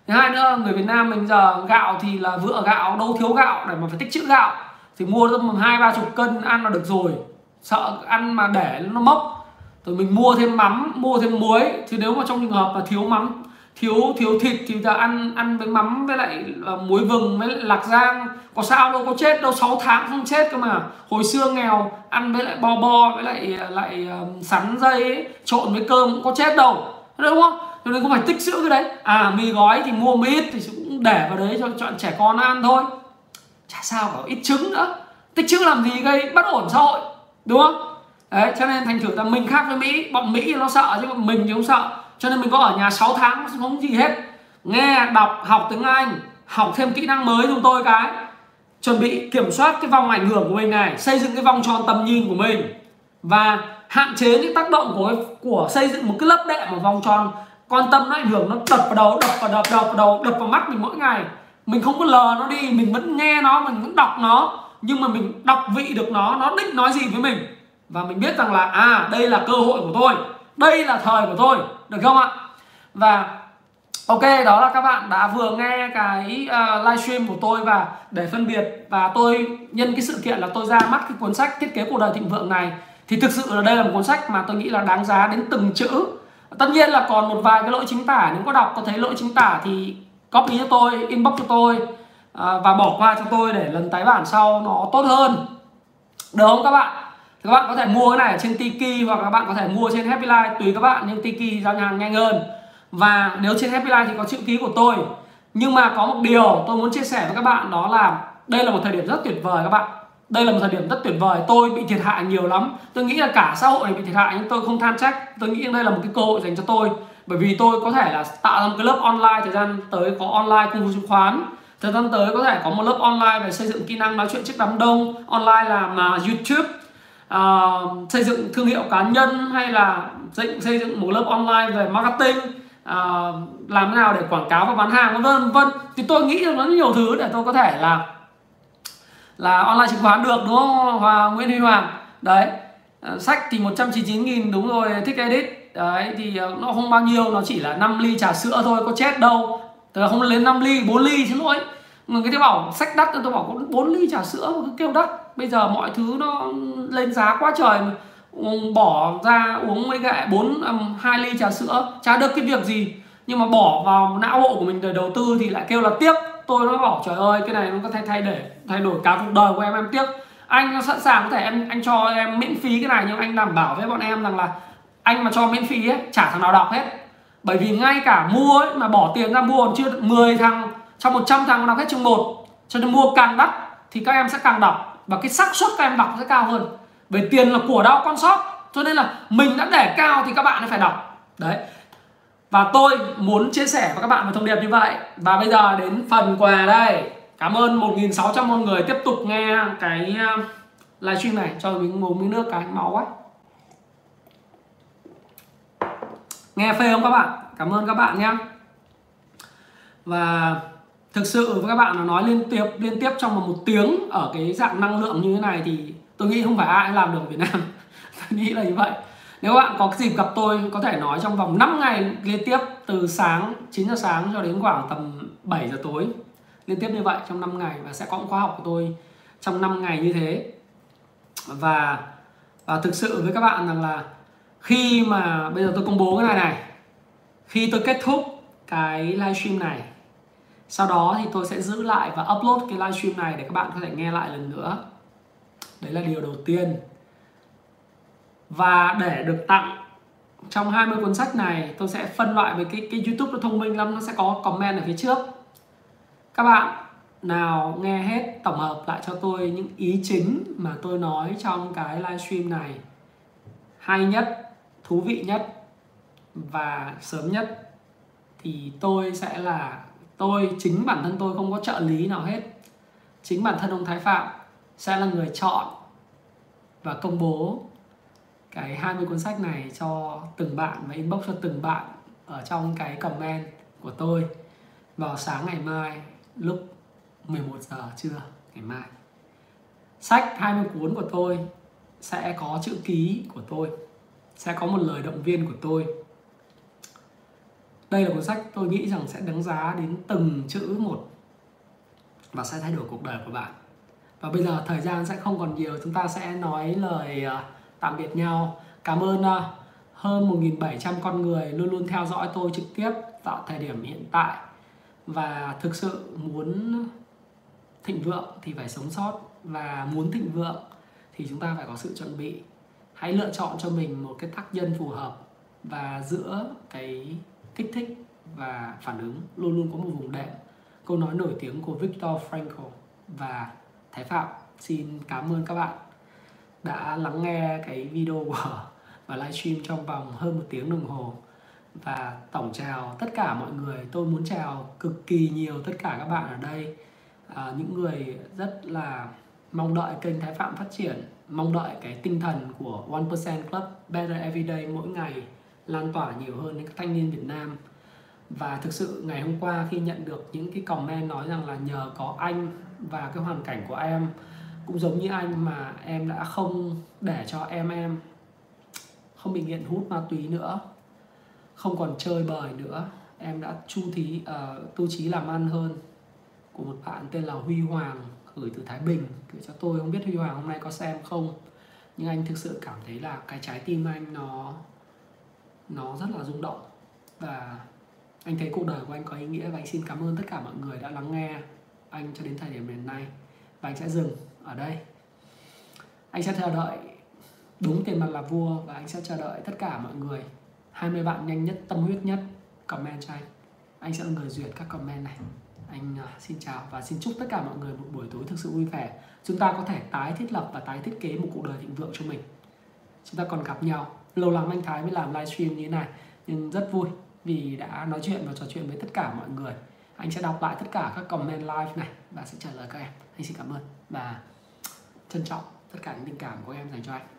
Thứ hai nữa người việt nam mình giờ gạo thì là vựa gạo đâu thiếu gạo để mà phải tích trữ gạo. Thì mua tầm hai ba chục cân ăn là được rồi. Sợ ăn mà để nó mốc. Rồi mình mua thêm mắm mua thêm muối. Thì nếu mà trong trường hợp mà thiếu mắm thiếu thiếu thịt thì ta ăn ăn với mắm với lại uh, muối vừng với lại lạc rang có sao đâu có chết đâu 6 tháng không chết cơ mà. Hồi xưa nghèo ăn với lại bo bo với lại ờ, lại uh, sắn dây ấy, trộn với cơm cũng có chết đâu. Đúng không? Cho nên không phải tích trữ cái đấy. À mì gói thì mua mì ít thì cũng để vào đấy cho chọn trẻ con ăn thôi. Chả sao cả ít trứng nữa. Tích trữ làm gì gây bất ổn xã hội đúng không? Đấy cho nên thành thử là mình khác với mỹ. Bọn mỹ nó sợ chứ bọn mình thì không sợ cho nên mình có ở nhà 6 tháng, không gì hết. Nghe, đọc, học tiếng anh, học thêm kỹ năng mới chúng tôi cái. Chuẩn bị kiểm soát cái vòng ảnh hưởng của mình này, xây dựng cái vòng tròn tầm nhìn của mình. Và hạn chế những tác động của của xây dựng một cái lớp đệm một vòng tròn quan tâm nó ảnh hưởng, nó đập vào đầu, đập vào đập đập vào đầu, đập vào mắt mình mỗi ngày. Mình không có lờ nó đi, mình vẫn nghe nó, mình vẫn đọc nó. Nhưng mà mình đọc vị được nó nó định nói gì với mình. Và mình biết rằng là à đây là cơ hội của tôi đây là thời của tôi được không ạ? Và ok đó là các bạn đã vừa nghe cái à, uh, livestream của tôi và để phân biệt. Và tôi nhân cái sự kiện là tôi ra mắt cái cuốn sách thiết kế cuộc đời thịnh vượng này. Thì thực sự là đây là một cuốn sách mà tôi nghĩ là đáng giá đến từng chữ. Tất nhiên là còn một vài cái lỗi chính tả. Nếu có đọc có thấy lỗi chính tả thì copy cho tôi inbox cho tôi uh, và bỏ qua cho tôi để lần tái bản sau nó tốt hơn. Được không các bạn? Các bạn có thể mua cái này ở trên Tiki hoặc các bạn có thể mua trên Happy Life tùy các bạn. Nhưng Tiki giao hàng nhanh hơn. Và nếu trên Happy Life thì có chữ ký của tôi. Nhưng mà có một điều tôi muốn chia sẻ với các bạn đó là đây là một thời điểm rất tuyệt vời các bạn. Đây là một thời điểm rất tuyệt vời. Tôi bị thiệt hại nhiều lắm. Tôi nghĩ là cả xã hội này bị thiệt hại nhưng tôi không than trách. Tôi nghĩ đây là một cái cơ hội dành cho tôi. Bởi vì tôi có thể là tạo ra một cái lớp online thời gian tới có online cung chứng khoán. Thời gian tới có thể có một lớp online về xây dựng kỹ năng nói chuyện trước đám đông online làm uh, youtube uh, xây dựng thương hiệu cá nhân hay là xây, xây dựng một lớp online về marketing uh, làm thế nào để quảng cáo và bán hàng vân vân thì tôi nghĩ là nó nhiều thứ để tôi có thể là là online chứng khoán được đúng không? Hòa Nguyễn Huy Hoàng. Đấy uh, sách thì 199 nghìn đúng rồi thích edit. Đấy thì uh, nó không bao nhiêu nó chỉ là 5 ly trà sữa thôi có chết đâu. Tức là không lên 5 ly 4 ly xin lỗi người cái bảo sách đắt tôi bảo có 4 ly trà sữa mà cứ kêu đắt bây giờ mọi thứ nó lên giá quá trời mà bỏ ra uống mấy gậy bốn um, hai ly trà sữa chả được cái việc gì. Nhưng mà bỏ vào não bộ của mình để đầu tư thì lại kêu là tiếc. Tôi nó bảo trời ơi cái này nó có thể thay để thay đổi cả cuộc đời của em em tiếc. Anh sẵn sàng có thể em anh cho em miễn phí cái này nhưng anh đảm bảo với bọn em rằng là anh mà cho miễn phí ấy chả thằng nào đọc hết. Bởi vì ngay cả mua ấy, mà bỏ tiền ra mua còn chưa 10 thằng trong 100 thằng đọc hết chương một, cho nên mua càng đắt thì các em sẽ càng đọc. Và cái xác suất các em đọc sẽ cao hơn. Về tiền là của đâu con sót cho nên là mình đã để cao thì các bạn phải đọc. Đấy. Và tôi muốn chia sẻ với các bạn một thông điệp như vậy. Và bây giờ đến phần quà đây. Cảm ơn 1.600 người tiếp tục nghe cái um, livestream này cho mình một miếng nước cái, máu quá. Nghe phê không các bạn? Cảm ơn các bạn nhé. Và thực sự với các bạn nó nói liên tiếp liên tiếp trong một tiếng ở cái dạng năng lượng như thế này thì tôi nghĩ không phải ai làm được ở Việt Nam. *laughs* Tôi nghĩ là như vậy. Nếu bạn có dịp gặp tôi, có thể nói trong vòng 5 ngày liên tiếp từ sáng 9 giờ sáng cho đến khoảng tầm 7 giờ tối, liên tiếp như vậy trong 5 ngày và sẽ có khóa học của tôi trong 5 ngày như thế. Và và thực sự với các bạn rằng là khi mà bây giờ tôi công bố cái này này, khi tôi kết thúc cái livestream này sau đó thì tôi sẽ giữ lại và upload cái livestream này để các bạn có thể nghe lại lần nữa. Đấy là điều đầu tiên. Và để được tặng, trong 20 cuốn sách này, tôi sẽ phân loại với cái cái YouTube nó thông minh lắm, nó sẽ có comment ở phía trước. Các bạn nào nghe hết, tổng hợp lại cho tôi những ý chính mà tôi nói trong cái livestream này. Hay nhất, thú vị nhất và sớm nhất thì tôi sẽ là tôi chính bản thân tôi không có trợ lý nào hết chính bản thân ông Thái Phạm sẽ là người chọn và công bố cái 20 cuốn sách này cho từng bạn và inbox cho từng bạn ở trong cái comment của tôi vào sáng ngày mai lúc 11 giờ trưa ngày mai. Sách 20 cuốn của tôi sẽ có chữ ký của tôi, sẽ có một lời động viên của tôi. Đây là cuốn sách tôi nghĩ rằng sẽ đánh giá đến từng chữ một và sẽ thay đổi cuộc đời của bạn. Và bây giờ thời gian sẽ không còn nhiều, chúng ta sẽ nói lời à, tạm biệt nhau. Cảm ơn à, hơn 1.700 con người luôn luôn theo dõi tôi trực tiếp tại thời điểm hiện tại. Và thực sự muốn thịnh vượng thì phải sống sót và muốn thịnh vượng thì chúng ta phải có sự chuẩn bị. Hãy lựa chọn cho mình một cái tác nhân phù hợp và giữa cái kích thích và phản ứng luôn luôn có một vùng đệm. Câu nói nổi tiếng của Viktor Frankl và Thái Phạm xin cảm ơn các bạn đã lắng nghe cái video của *laughs* và livestream trong vòng hơn một tiếng đồng hồ. Và tổng chào tất cả mọi người. Tôi muốn chào cực kỳ nhiều tất cả các bạn ở đây. À, những người rất là mong đợi kênh Thái Phạm phát triển mong đợi cái tinh thần của One Percent Club Better Everyday mỗi ngày lan tỏa nhiều hơn đến các thanh niên Việt Nam. Và thực sự ngày hôm qua khi nhận được những cái comment nói rằng là nhờ có anh và cái hoàn cảnh của em cũng giống như anh mà em đã không để cho em em không bị nghiện hút ma túy nữa không còn chơi bời nữa. Em đã chu thí uh, tu trí làm ăn hơn. Của một bạn tên là Huy Hoàng gửi từ Thái Bình gửi cho tôi không biết Huy Hoàng hôm nay có xem không? Nhưng anh thực sự cảm thấy là cái trái tim anh nó nó rất là rung động. Và anh thấy cuộc đời của anh có ý nghĩa và anh xin cảm ơn tất cả mọi người đã lắng nghe anh cho đến thời điểm hiện nay. Và anh sẽ dừng ở đây. Anh sẽ chờ đợi đúng tiền mặt là vua và anh sẽ chờ đợi tất cả mọi người. 20 bạn nhanh nhất tâm huyết nhất comment cho anh. Anh sẽ là người duyệt các comment này. Anh uh, xin chào và xin chúc tất cả mọi người một buổi tối thực sự vui vẻ. Chúng ta có thể tái thiết lập và tái thiết kế một cuộc đời thịnh vượng cho mình. Chúng ta còn gặp nhau lâu lắm anh Thái mới làm livestream như thế này, nhưng rất vui vì đã nói chuyện và trò chuyện với tất cả mọi người. Anh sẽ đọc lại tất cả các comment live này và sẽ trả lời các em. Anh xin cảm ơn và trân trọng tất cả những tình cảm của em dành cho anh.